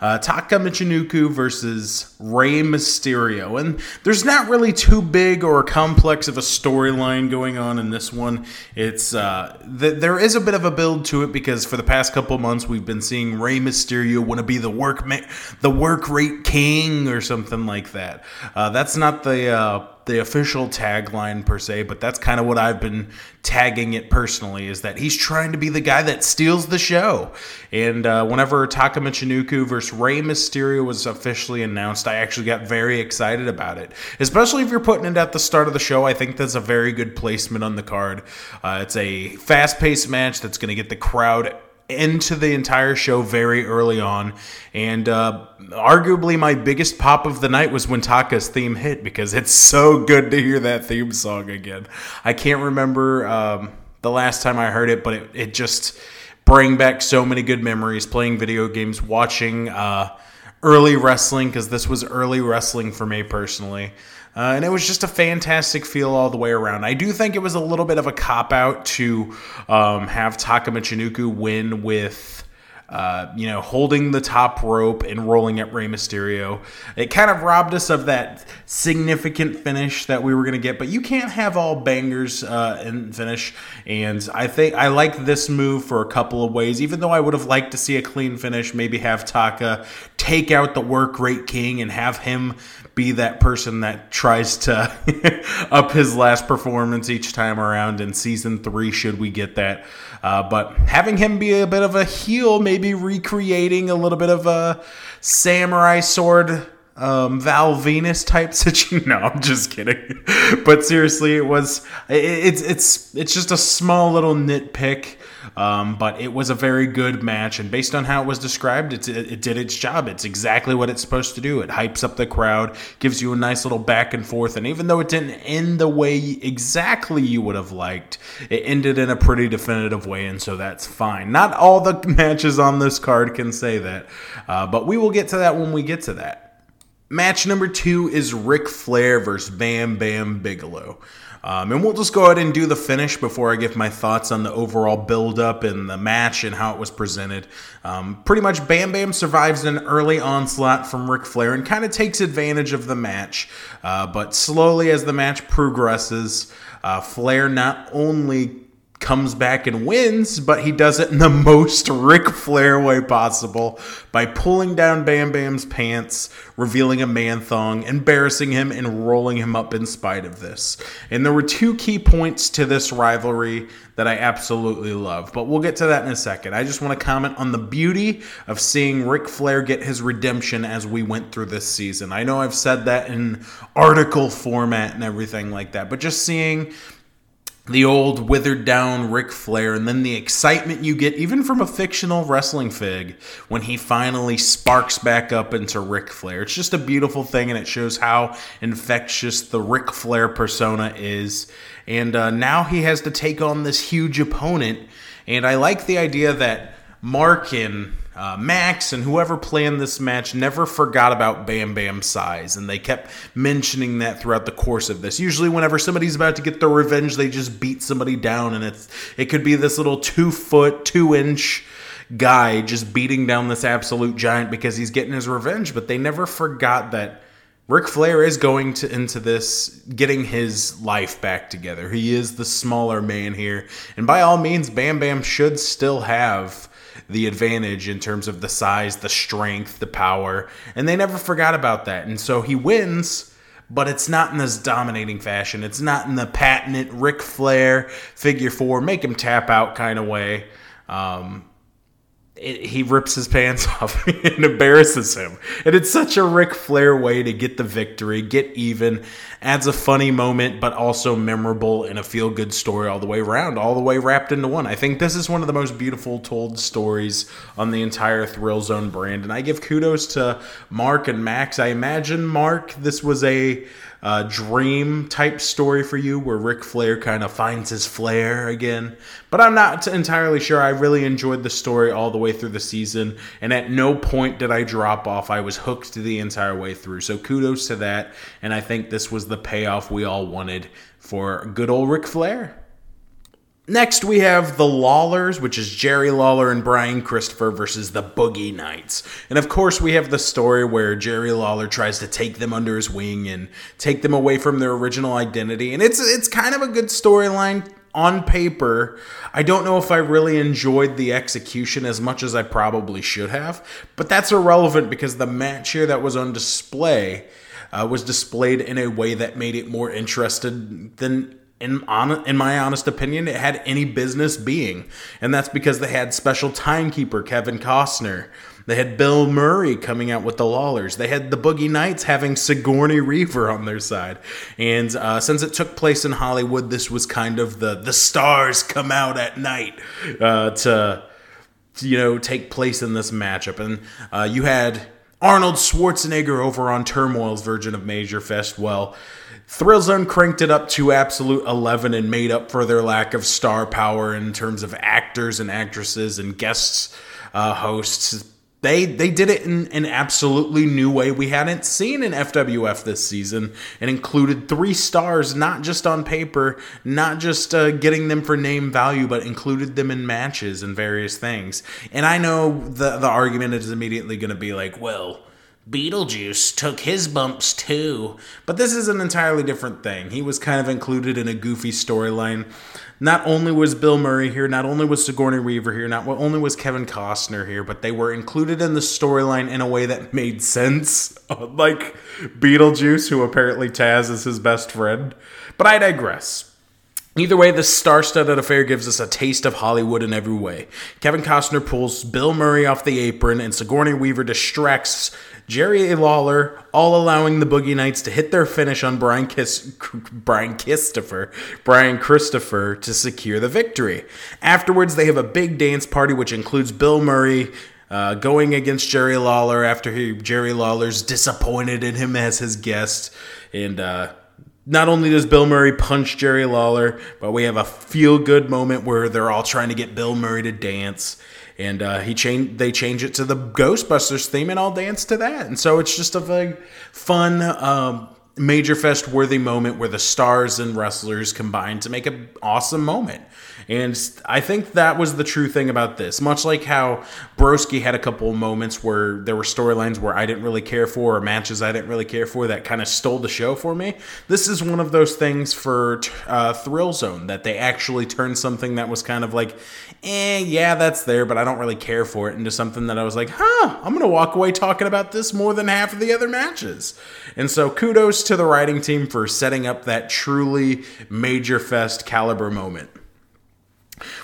S1: Uh, Taka Michinoku versus Rey Mysterio. And there's not really too big or complex of a storyline going on in this one. It's uh, th- There is a bit of a build to it because for the past couple months we've been seeing Rey Mysterio want to be the work, ma- the work rate king or something like that. Uh, that's not the uh, the official tagline per se, but that's kind of what I've been tagging it personally is that he's trying to be the guy that steals the show. And uh, whenever Taka Michinoku versus Rey Mysterio was officially announced, I actually got very excited about it. Especially if you're putting it at the start of the show, I think that's a very good placement on the card. Uh, it's a fast paced match that's going to get the crowd into the entire show very early on. And uh, arguably, my biggest pop of the night was when Taka's theme hit because it's so good to hear that theme song again. I can't remember um, the last time I heard it, but it, it just bring back so many good memories playing video games, watching uh, early wrestling because this was early wrestling for me personally. Uh, and it was just a fantastic feel all the way around. I do think it was a little bit of a cop out to um, have Taka Michinoku win with. Uh, you know, holding the top rope and rolling at Rey Mysterio. It kind of robbed us of that significant finish that we were going to get, but you can't have all bangers uh, in finish. And I think I like this move for a couple of ways, even though I would have liked to see a clean finish, maybe have Taka take out the work rate king and have him be that person that tries to up his last performance each time around in season three, should we get that. Uh, but having him be a bit of a heel, maybe recreating a little bit of a samurai sword um, Val Venis type situation. No, I'm just kidding. but seriously, it was it, it's it's it's just a small little nitpick. Um, but it was a very good match, and based on how it was described, it, it, did its job. It's exactly what it's supposed to do. It hypes up the crowd, gives you a nice little back and forth, and even though it didn't end the way exactly you would have liked, it ended in a pretty definitive way, and so that's fine. Not all the matches on this card can say that, uh, but we will get to that when we get to that. Match number two is Ric Flair versus Bam Bam Bigelow. Um, and we'll just go ahead and do the finish before I give my thoughts on the overall build-up and the match and how it was presented. Um, pretty much, Bam Bam survives an early onslaught from Ric Flair and kind of takes advantage of the match. Uh, but slowly, as the match progresses, uh, Flair not only comes back and wins, but he does it in the most Ric Flair way possible by pulling down Bam Bam's pants, revealing a man thong, embarrassing him, and rolling him up in spite of this. And there were two key points to this rivalry that I absolutely love, but we'll get to that in a second. I just want to comment on the beauty of seeing Ric Flair get his redemption as we went through this season. I know I've said that in article format and everything like that, but just seeing the old withered down Ric Flair, and then the excitement you get even from a fictional wrestling fig when he finally sparks back up into Ric Flair. It's just a beautiful thing, and it shows how infectious the Ric Flair persona is. And uh, now he has to take on this huge opponent, and I like the idea that Mark and uh, Max and whoever planned this match never forgot about Bam Bam's size, and they kept mentioning that throughout the course of this. Usually, whenever somebody's about to get their revenge, they just beat somebody down, and it's it could be this little two foot, two inch guy just beating down this absolute giant because he's getting his revenge. But they never forgot that. Ric Flair is going to into this getting his life back together. He is the smaller man here, and by all means, Bam Bam should still have the advantage in terms of the size, the strength, the power, and they never forgot about that. And so he wins, but it's not in this dominating fashion. It's not in the patented Ric Flair figure four, make him tap out kind of way. Um, it, he rips his pants off and embarrasses him. And it's such a Ric Flair way to get the victory, get even, adds a funny moment, but also memorable and a feel good story all the way around, all the way wrapped into one. I think this is one of the most beautiful told stories on the entire Thrill Zone brand. And I give kudos to Mark and Max. I imagine, Mark, this was a uh, dream type story for you where Ric Flair kind of finds his flair again. But I'm not entirely sure. I really enjoyed the story all the way through the season, and at no point did I drop off. I was hooked the entire way through. So kudos to that, and I think this was the payoff we all wanted for good old Ric Flair. Next, we have the Lawlers, which is Jerry Lawler and Brian Christopher versus the Boogie Knights. And of course, we have the story where Jerry Lawler tries to take them under his wing and take them away from their original identity. And it's it's kind of a good storyline on paper. I don't know if I really enjoyed the execution as much as I probably should have, but that's irrelevant because the match here that was on display uh, was displayed in a way that made it more interested than in on, in my honest opinion, it had any business being, and that's because they had special timekeeper Kevin Costner. They had Bill Murray coming out with the Lawlers. They had the Boogie Knights having Sigourney Weaver on their side. And uh, since it took place in Hollywood, this was kind of the the stars come out at night uh, to you know take place in this matchup. And uh, you had Arnold Schwarzenegger over on Turmoil's version of Major Fest. Well, Thrill Zone cranked it up to absolute 11 and made up for their lack of star power in terms of actors and actresses and guests, uh, hosts. They they did it in an absolutely new way we hadn't seen in FWF this season, and included three stars, not just on paper, not just uh, getting them for name value, but included them in matches and various things. And I know the the argument is immediately going to be like, well Beetlejuice took his bumps too. But this is an entirely different thing. He was kind of included in a goofy storyline. Not only was Bill Murray here, not only was Sigourney Weaver here, not only was Kevin Costner here, but they were included in the storyline in a way that made sense. like Beetlejuice, who apparently Taz is his best friend. But I digress. Either way, the star studded affair gives us a taste of Hollywood in every way. Kevin Costner pulls Bill Murray off the apron, and Sigourney Weaver distracts Jerry Lawler, all allowing the Boogie Knights to hit their finish on Brian Brian Christopher, Brian Christopher to secure the victory. Afterwards, they have a big dance party, which includes Bill Murray. Uh, going against Jerry Lawler after he, Jerry Lawler's disappointed in him as his guest, and uh, not only does Bill Murray punch Jerry Lawler, but we have a feel good moment where they're all trying to get Bill Murray to dance and uh, he changed. They change it to the Ghostbusters theme, and I'll dance to that. And so it's just a very fun, um, major fest worthy moment where the stars and wrestlers combine to make an awesome moment. And I think that was the true thing about this. Much like how Broski had a couple moments where there were storylines where I didn't really care for or matches I didn't really care for that kind of stole the show for me. This is one of those things for uh, Thrill Zone that they actually turned something that was kind of like, eh, yeah, that's there, but I don't really care for it into something that I was like, huh, I'm going to walk away talking about this more than half of the other matches. And so kudos to the writing team for setting up that truly major fest caliber moment.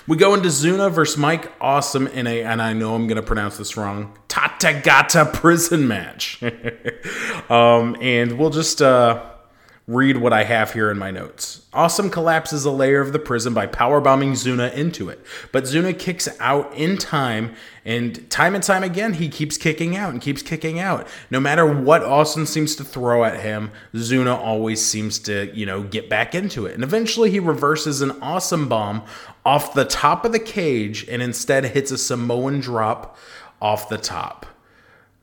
S1: We go into Zuna versus Mike Awesome in a, and I know I'm going to pronounce this wrong, Tatagata prison match. um, and we'll just uh, read what I have here in my notes. Awesome collapses a layer of the prison by powerbombing Zuna into it. But Zuna kicks out in time, and time and time again, he keeps kicking out and keeps kicking out. No matter what Awesome seems to throw at him, Zuna always seems to, you know, get back into it. And eventually he reverses an Awesome bomb off the top of the cage and instead hits a Samoan drop off the top.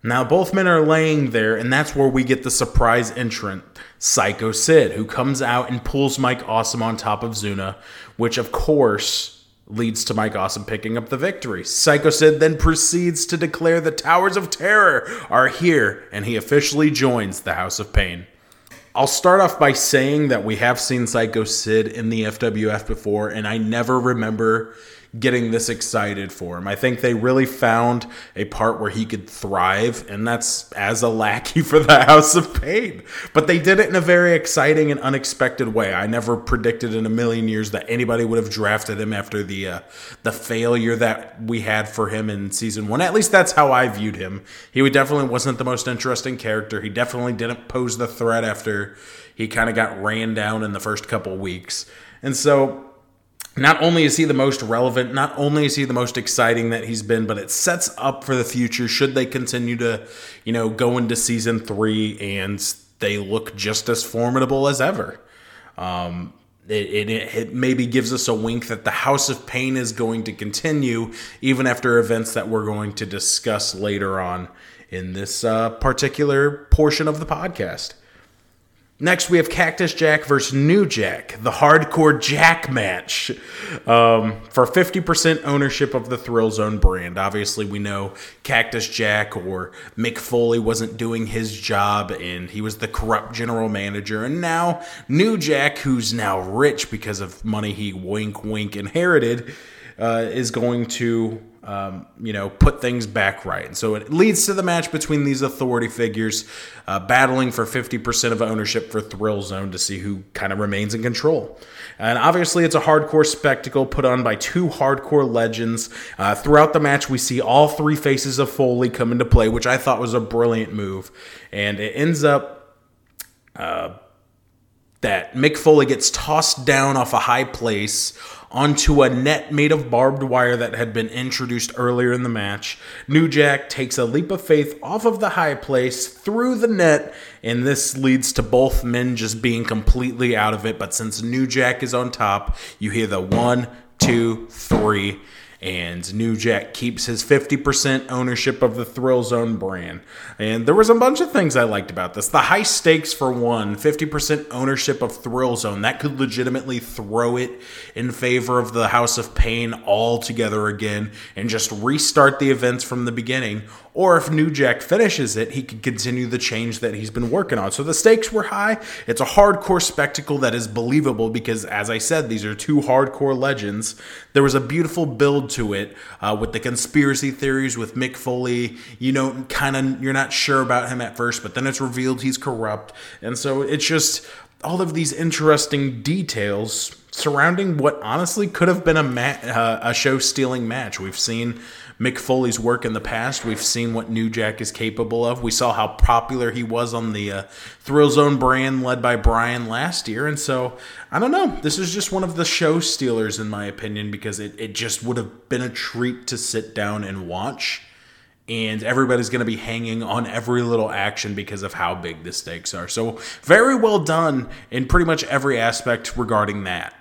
S1: Now, both men are laying there, and that's where we get the surprise entrant, Psycho Sid, who comes out and pulls Mike Awesome on top of Zuna, which of course leads to Mike Awesome picking up the victory. Psycho Sid then proceeds to declare the Towers of Terror are here, and he officially joins the House of Pain. I'll start off by saying that we have seen Psycho Sid in the FWF before, and I never remember getting this excited for him. I think they really found a part where he could thrive, and that's as a lackey for the House of Pain. But they did it in a very exciting and unexpected way. I never predicted in a million years that anybody would have drafted him after the uh, the failure that we had for him in season one. At least that's how I viewed him. He definitely wasn't the most interesting character. He definitely didn't pose the threat after he kind of got ran down in the first couple weeks. And so not only is he the most relevant, not only is he the most exciting that he's been, but it sets up for the future should they continue to, you know, go into season three and they look just as formidable as ever. Um, it, it, it, maybe gives us a wink that the House of Pain is going to continue even after events that we're going to discuss later on in this uh, particular portion of the podcast. Next, we have Cactus Jack versus New Jack, the hardcore Jack match um, for 50% ownership of the Thrill Zone brand. Obviously, we know Cactus Jack or Mick Foley wasn't doing his job and he was the corrupt general manager. And now, New Jack, who's now rich because of money he wink wink inherited, uh, is going to um, you know, put things back right. And so it leads to the match between these authority figures uh, battling for 50% of ownership for Thrill Zone to see who kind of remains in control. And obviously, it's a hardcore spectacle put on by two hardcore legends. Uh, throughout the match, we see all three faces of Foley come into play, which I thought was a brilliant move. And it ends up. Uh, that Mick Foley gets tossed down off a high place onto a net made of barbed wire that had been introduced earlier in the match. New Jack takes a leap of faith off of the high place through the net, and this leads to both men just being completely out of it. But since New Jack is on top, you hear the one, two, three and New Jack keeps his 50% ownership of the Thrill Zone brand. And there was a bunch of things I liked about this. The high stakes for one, 50% ownership of Thrill Zone, that could legitimately throw it in favor of the House of Pain altogether again and just restart the events from the beginning. Or if New Jack finishes it, he could continue the change that he's been working on. So the stakes were high. It's a hardcore spectacle that is believable because, as I said, these are two hardcore legends. There was a beautiful build to it uh, with the conspiracy theories with Mick Foley. You know, kind of, you're not sure about him at first, but then it's revealed he's corrupt. And so it's just all of these interesting details surrounding what honestly could have been a, ma- uh, a show stealing match. We've seen Mick Foley's work in the past. We've seen what New Jack is capable of. We saw how popular he was on the uh, Thrill Zone brand led by Brian last year. And so, I don't know. This is just one of the show stealers, in my opinion, because it, it just would have been a treat to sit down and watch. And everybody's going to be hanging on every little action because of how big the stakes are. So, very well done in pretty much every aspect regarding that.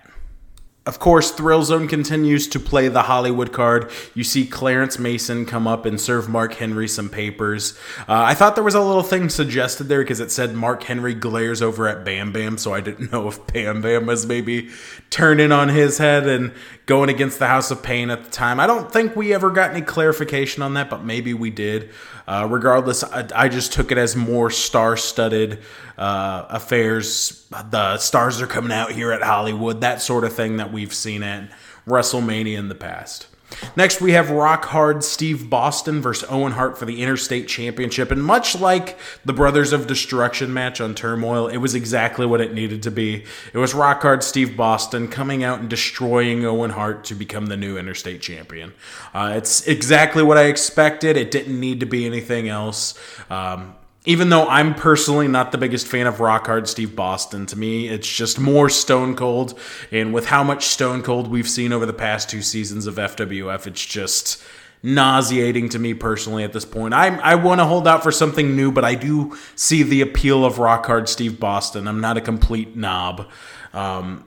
S1: Of course, Thrill Zone continues to play the Hollywood card. You see Clarence Mason come up and serve Mark Henry some papers. Uh, I thought there was a little thing suggested there because it said Mark Henry glares over at Bam Bam, so I didn't know if Bam Bam was maybe turning on his head and going against the House of Pain at the time. I don't think we ever got any clarification on that, but maybe we did. Uh, regardless, I, I, just took it as more star studded uh, affairs. The stars are coming out here at Hollywood, that sort of thing that we've seen at WrestleMania in the past. Next, we have Rock Hard Steve Boston versus Owen Hart for the Interstate Championship. And much like the Brothers of Destruction match on Turmoil, it was exactly what it needed to be. It was Rock Hard Steve Boston coming out and destroying Owen Hart to become the new Interstate Champion. Uh, it's exactly what I expected. It didn't need to be anything else. Um, even though I'm personally not the biggest fan of Rock Hard Steve Boston, to me it's just more Stone Cold. And with how much Stone Cold we've seen over the past two seasons of FWF, it's just nauseating to me personally at this point. I I want to hold out for something new, but I do see the appeal of Rock Hard Steve Boston. I'm not a complete knob. Um,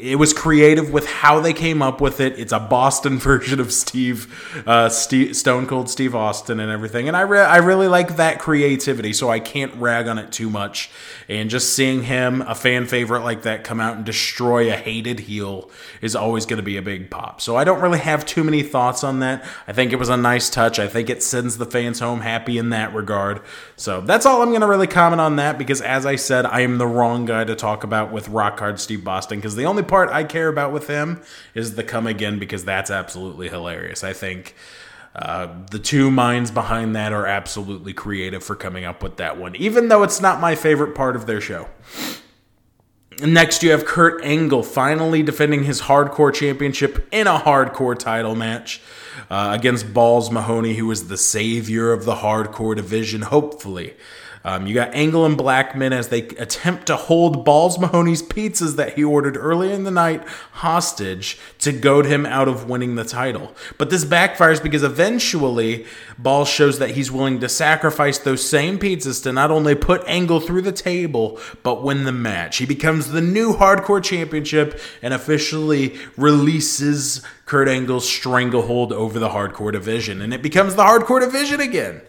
S1: it was creative with how they came up with it. It's a Boston version of Steve, uh, Steve Stone Cold Steve Austin and everything, and I re- I really like that creativity. So I can't rag on it too much. And just seeing him, a fan favorite like that, come out and destroy a hated heel is always going to be a big pop. So I don't really have too many thoughts on that. I think it was a nice touch. I think it sends the fans home happy in that regard. So that's all I'm going to really comment on that because, as I said, I am the wrong guy to talk about with Rock Hard Steve Boston because the only part I care about with him is the come again because that's absolutely hilarious. I think. Uh, the two minds behind that are absolutely creative for coming up with that one, even though it's not my favorite part of their show. Next, you have Kurt Angle finally defending his hardcore championship in a hardcore title match uh, against Balls Mahoney, who is the savior of the hardcore division, hopefully. Um, you got Angle and Blackman as they attempt to hold Balls Mahoney's pizzas that he ordered early in the night hostage to goad him out of winning the title. But this backfires because eventually Balls shows that he's willing to sacrifice those same pizzas to not only put Angle through the table, but win the match. He becomes the new hardcore championship and officially releases Kurt Angle's stranglehold over the hardcore division. And it becomes the hardcore division again.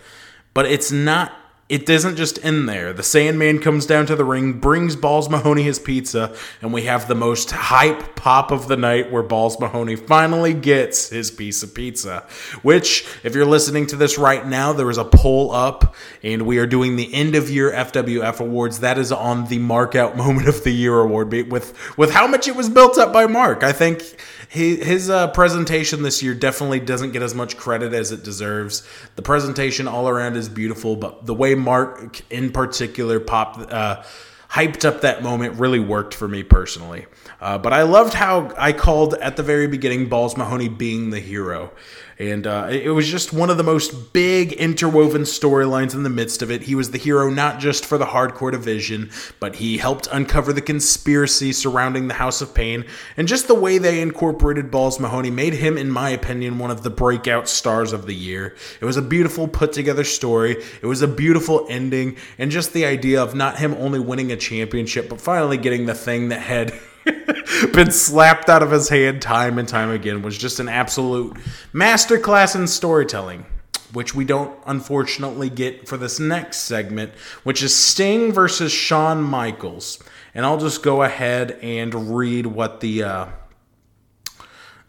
S1: But it's not it doesn't just end there. The Sandman comes down to the ring, brings Balls Mahoney his pizza, and we have the most hype pop of the night where Balls Mahoney finally gets his piece of pizza. Which, if you're listening to this right now, there is a poll up, and we are doing the end of year FWF awards. That is on the Markout Moment of the Year award with with how much it was built up by Mark. I think his uh, presentation this year definitely doesn't get as much credit as it deserves. The presentation all around is beautiful, but the way Mark in particular popped, uh, hyped up that moment really worked for me personally. Uh, but I loved how I called at the very beginning Balls Mahoney being the hero. And uh, it was just one of the most big interwoven storylines in the midst of it. He was the hero not just for the hardcore division, but he helped uncover the conspiracy surrounding the House of Pain. And just the way they incorporated Balls Mahoney made him, in my opinion, one of the breakout stars of the year. It was a beautiful put together story, it was a beautiful ending, and just the idea of not him only winning a championship, but finally getting the thing that had. been slapped out of his hand time and time again was just an absolute masterclass in storytelling which we don't unfortunately get for this next segment, which is Sting versus Shawn Michaels. And I'll just go ahead and read what the uh,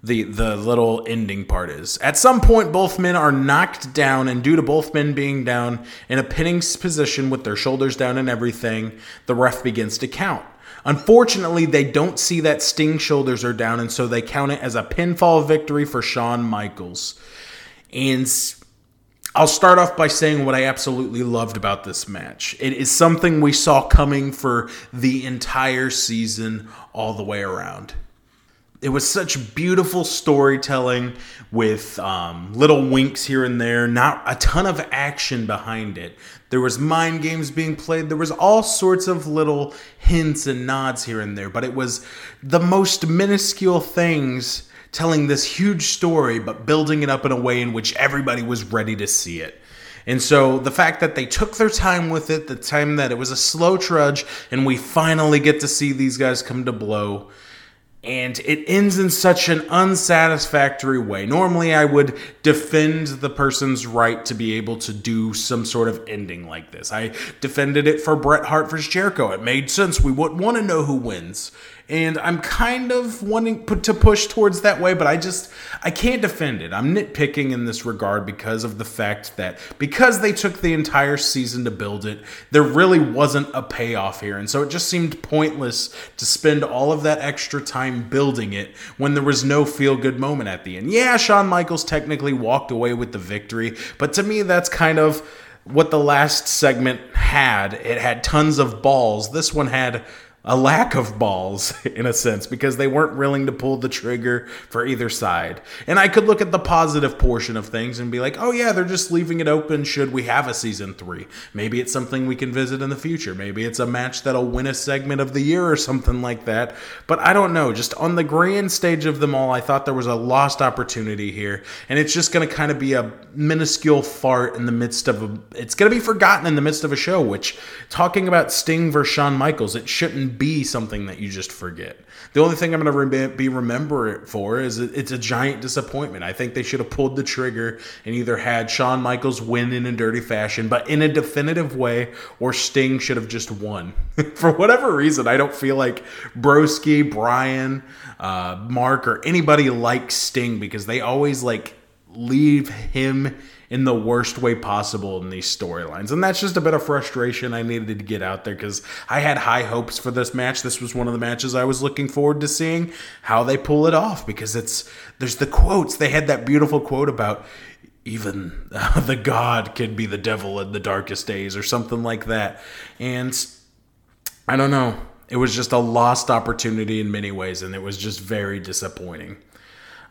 S1: the the little ending part is. At some point, both men are knocked down, and due to both men being down in a pinning position with their shoulders down and everything, the ref begins to count. Unfortunately, they don't see that Sting shoulders are down, and so they count it as a pinfall victory for Shawn Michaels. And I'll start off by saying what I absolutely loved about this match. It is something we saw coming for the entire season all the way around. It was such beautiful storytelling with um, little winks here and there, not a ton of action behind it. There was mind games being played. There was all sorts of little hints and nods here and there, but it was the most minuscule things telling this huge story, but building it up in a way in which everybody was ready to see it. And so the fact that they took their time with it, the time that it was a slow trudge, and we finally get to see these guys come to blow and it ends in such an unsatisfactory way. Normally, I would defend the person's right to be able to do some sort of ending like this. I defended it for Bret Hart versus Jericho. It made sense. We wouldn't want to know who wins and I'm kind of wanting to push towards that way, but I just I can't defend it. I'm nitpicking in this regard because of the fact that because they took the entire season to build it, there really wasn't a payoff here, and so it just seemed pointless to spend all of that extra time building it when there was no feel good moment at the end. Yeah, Shawn Michaels technically walked away with the victory, but to me that's kind of what the last segment had. It had tons of balls. This one had a lack of balls in a sense because they weren't willing to pull the trigger for either side. And I could look at the positive portion of things and be like, oh yeah, they're just leaving it open should we have a season three. Maybe it's something we can visit in the future. Maybe it's a match that'll win a segment of the year or something like that. But I don't know. Just on the grand stage of them all, I thought there was a lost opportunity here. And it's just going to kind of be a minuscule fart in the midst of a. It's going to be forgotten in the midst of a show, which talking about Sting versus Shawn Michaels, it shouldn't be something that you just forget. The only thing I'm going to be remember it for is it's a giant disappointment. I think they should have pulled the trigger and either had Shawn Michaels win in a dirty fashion, but in a definitive way, or Sting should have just won. for whatever reason, I don't feel like Broski, Brian, uh, Mark, or anybody likes Sting because they always like leave him in the worst way possible in these storylines. And that's just a bit of frustration I needed to get out there because I had high hopes for this match. This was one of the matches I was looking forward to seeing how they pull it off because it's there's the quotes. They had that beautiful quote about even uh, the god can be the devil in the darkest days or something like that. And I don't know. It was just a lost opportunity in many ways, and it was just very disappointing.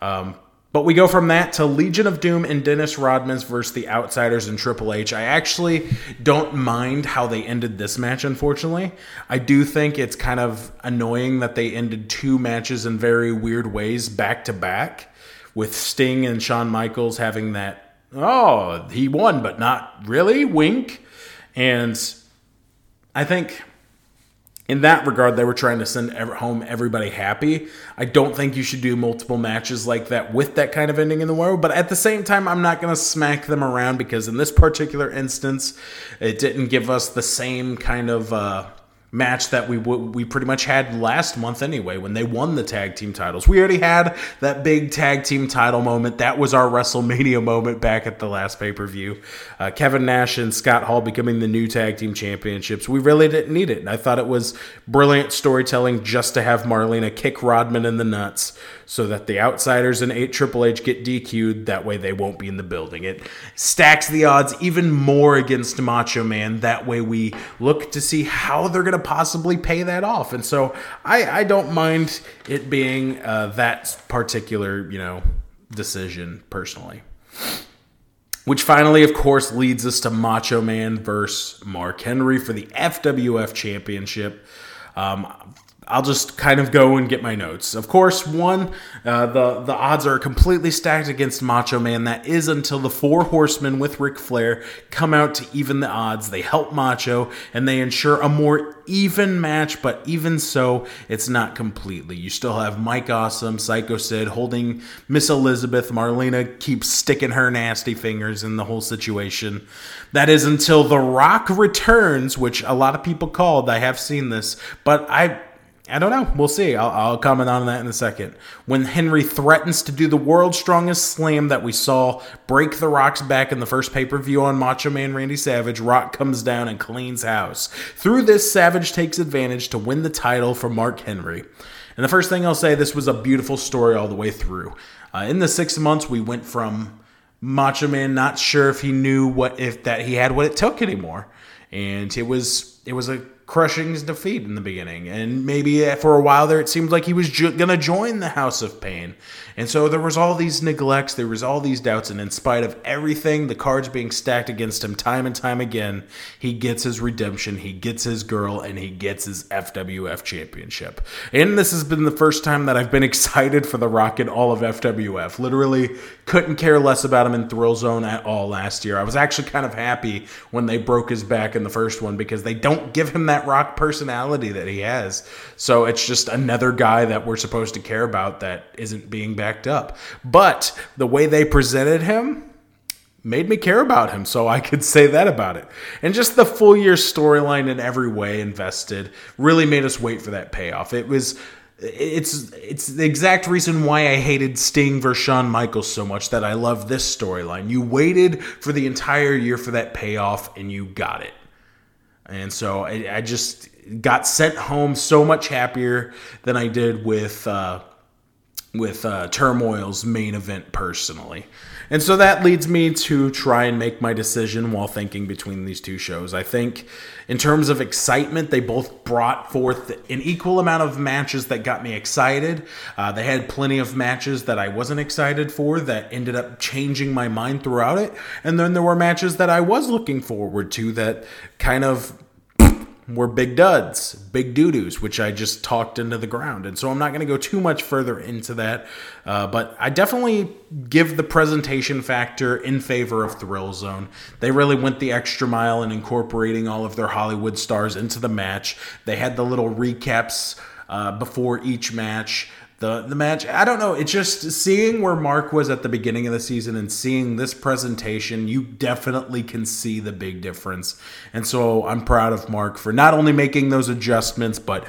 S1: Um, But we go from that to Legion of Doom and Dennis Rodman's versus the Outsiders and Triple H. I actually don't mind how they ended this match, unfortunately. I do think it's kind of annoying that they ended two matches in very weird ways back to back, with Sting and Shawn Michaels having that, oh, he won, but not really, wink. And I think in that regard, they were trying to send home everybody happy. I don't think you should do multiple matches like that with that kind of ending in the world. But at the same time, I'm not going to smack them around because in this particular instance, it didn't give us the same kind of. Uh, match that we we pretty much had last month anyway when they won the tag team titles. We already had that big tag team title moment. That was our WrestleMania moment back at the last pay per view. Uh, Kevin Nash and Scott Hall becoming the new tag team championships. We really didn't need it, I thought it was brilliant storytelling just to have Marlena kick Rodman in the nuts so that the outsiders and 8 Triple H get DQ'd. That way they won't be in the building. It stacks the odds even more against Macho Man. That way we look to see how they're going to possibly pay that off. And so I, I don't mind it being uh, that particular, you know, decision personally. Which finally, of course, leads us to Macho Man versus Mark Henry for the FWF Championship. Um, I'll just kind of go and get my notes. Of course, one, uh, the the odds are completely stacked against Macho Man. That is until the Four Horsemen with Ric Flair come out to even the odds. They help Macho and they ensure a more even match, but even so, it's not completely. You still have Mike Awesome, Psycho Sid holding Miss Elizabeth. Marlena keeps sticking her nasty fingers in the whole situation. That is until The Rock returns, which a lot of people called. I have seen this, but I I don't know. We'll see. I'll, I'll, comment on that in a second. When Henry threatens to do the world's strongest slam that we saw break the Rock's back in the first pay per view on Macho Man Randy Savage, Rock comes down and cleans house. Through this, Savage takes advantage to win the title for Mark Henry. And the first thing I'll say, this was a beautiful story all the way through. Uh, in the six months, we went from Macho Man not sure if he knew what if that he had what it took anymore, and it was it was a crushing his defeat in the beginning. And maybe eh, for a while there, it seemed like he was ju- going to join the House of Pain. And so there was all these neglects, there was all these doubts, and in spite of everything, the cards being stacked against him time and time again, he gets his redemption, he gets his girl, and he gets his FWF championship. And this has been the first time that I've been excited for The Rock in all of FWF. Literally couldn't care less about him in Thrill Zone at all last year. I was actually kind of happy when they broke his back in the first one because they don't give him that Rock personality that he has. So it's just another guy that we're supposed to care about that isn't being backed up. But the way they presented him made me care about him, so I could say that about it. And just the full year storyline in every way invested really made us wait for that payoff. It was it's it's the exact reason why I hated Sting versus Shawn Michaels so much that I love this storyline. You waited for the entire year for that payoff and you got it. And so I, I just got sent home so much happier than I did with uh, with uh, Turmoil's main event personally. And so that leads me to try and make my decision while thinking between these two shows. I think, in terms of excitement, they both brought forth an equal amount of matches that got me excited. Uh, they had plenty of matches that I wasn't excited for that ended up changing my mind throughout it. And then there were matches that I was looking forward to that kind of were big duds, big doo doos, which I just talked into the ground. And so I'm not going to go too much further into that. Uh, but I definitely give the presentation factor in favor of Thrill Zone. They really went the extra mile in incorporating all of their Hollywood stars into the match. They had the little recaps uh, before each match the the match. I don't know. It's just seeing where mark was at the beginning of the season and seeing this presentation you definitely can see the big difference. And so i'm proud of mark for not only making those adjustments but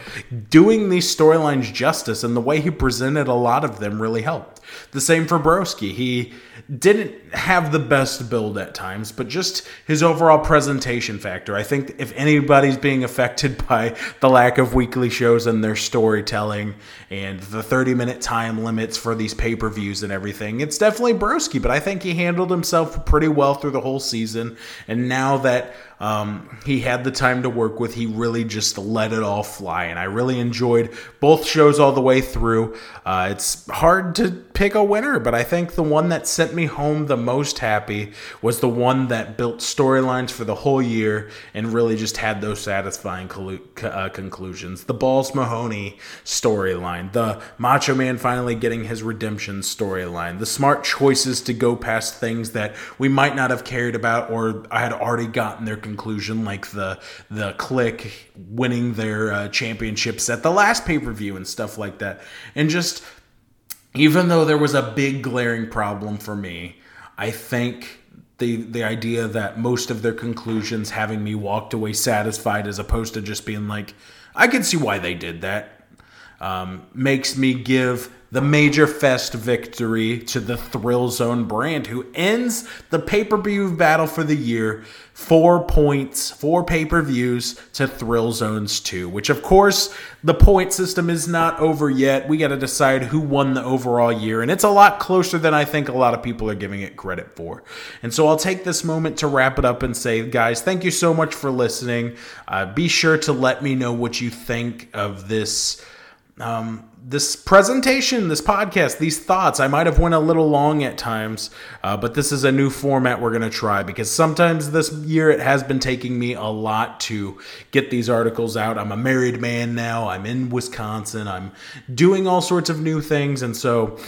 S1: doing these storylines justice and the way he presented a lot of them really helped the same for broski he didn't have the best build at times, but just his overall presentation factor. I think if anybody's being affected by the lack of weekly shows and their storytelling and the 30 minute time limits for these pay per views and everything, it's definitely Broski, but I think he handled himself pretty well through the whole season. And now that um, he had the time to work with. He really just let it all fly, and I really enjoyed both shows all the way through. Uh, it's hard to pick a winner, but I think the one that sent me home the most happy was the one that built storylines for the whole year and really just had those satisfying uh, conclusions. The Balls Mahoney storyline, the Macho Man finally getting his redemption storyline, the smart choices to go past things that we might not have cared about or I had already gotten their conclusion, like the the Kliq winning their uh, championships at the last pay per view and stuff like that, and just even though there was a big glaring problem for me, I think the the idea that most of their conclusions having me walked away satisfied as opposed to just being like, I can see why they did that, um, makes me give the Major Fest victory to the Thrill Zone brand, who ends the pay per view battle for the year. Four points, four pay per views to Thrill Zones 2, which of course the point system is not over yet. We got to decide who won the overall year, and it's a lot closer than I think a lot of people are giving it credit for. And so I'll take this moment to wrap it up and say, guys, thank you so much for listening. Uh, be sure to let me know what you think of this. Um, this presentation, this podcast, these thoughts, I might have went a little long at times, uh, but this is a new format we're going to try because sometimes this year it has been taking me a lot to get these articles out. I'm a married man now. I'm in Wisconsin. I'm doing all sorts of new things, and so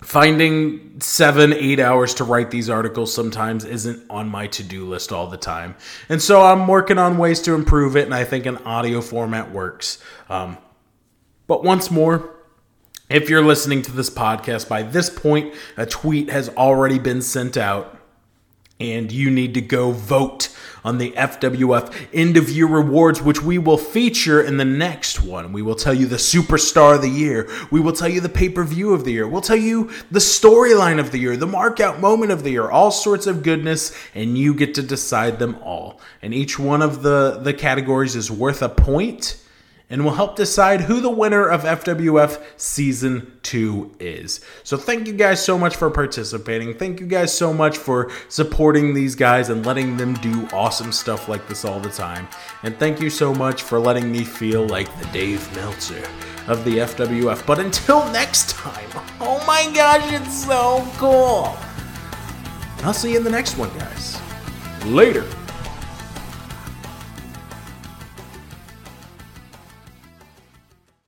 S1: finding seven, eight hours to write these articles sometimes isn't on my to do list all the time. And so I'm working on ways to improve it, and I think an audio format works. Um, but once more, if you're listening to this podcast by this point, a tweet has already been sent out and you need to go vote on the FWF end of year rewards, which we will feature in the next one. We will tell you the superstar of the year. We will tell you the pay per view of the year. We'll tell you the storyline of the year, the markout moment of the year, all sorts of goodness, and you get to decide them all. And each one of the, the categories is worth a point and will help decide who the winner of FWF Season 2 is. So, thank you guys so much for participating. Thank you guys so much for supporting these guys and letting them do awesome stuff like this all the time. And thank you so much for letting me feel like the Dave Meltzer of the FWF. But until next time, oh my gosh, it's so cool. I'll see you in the next one, guys. Later.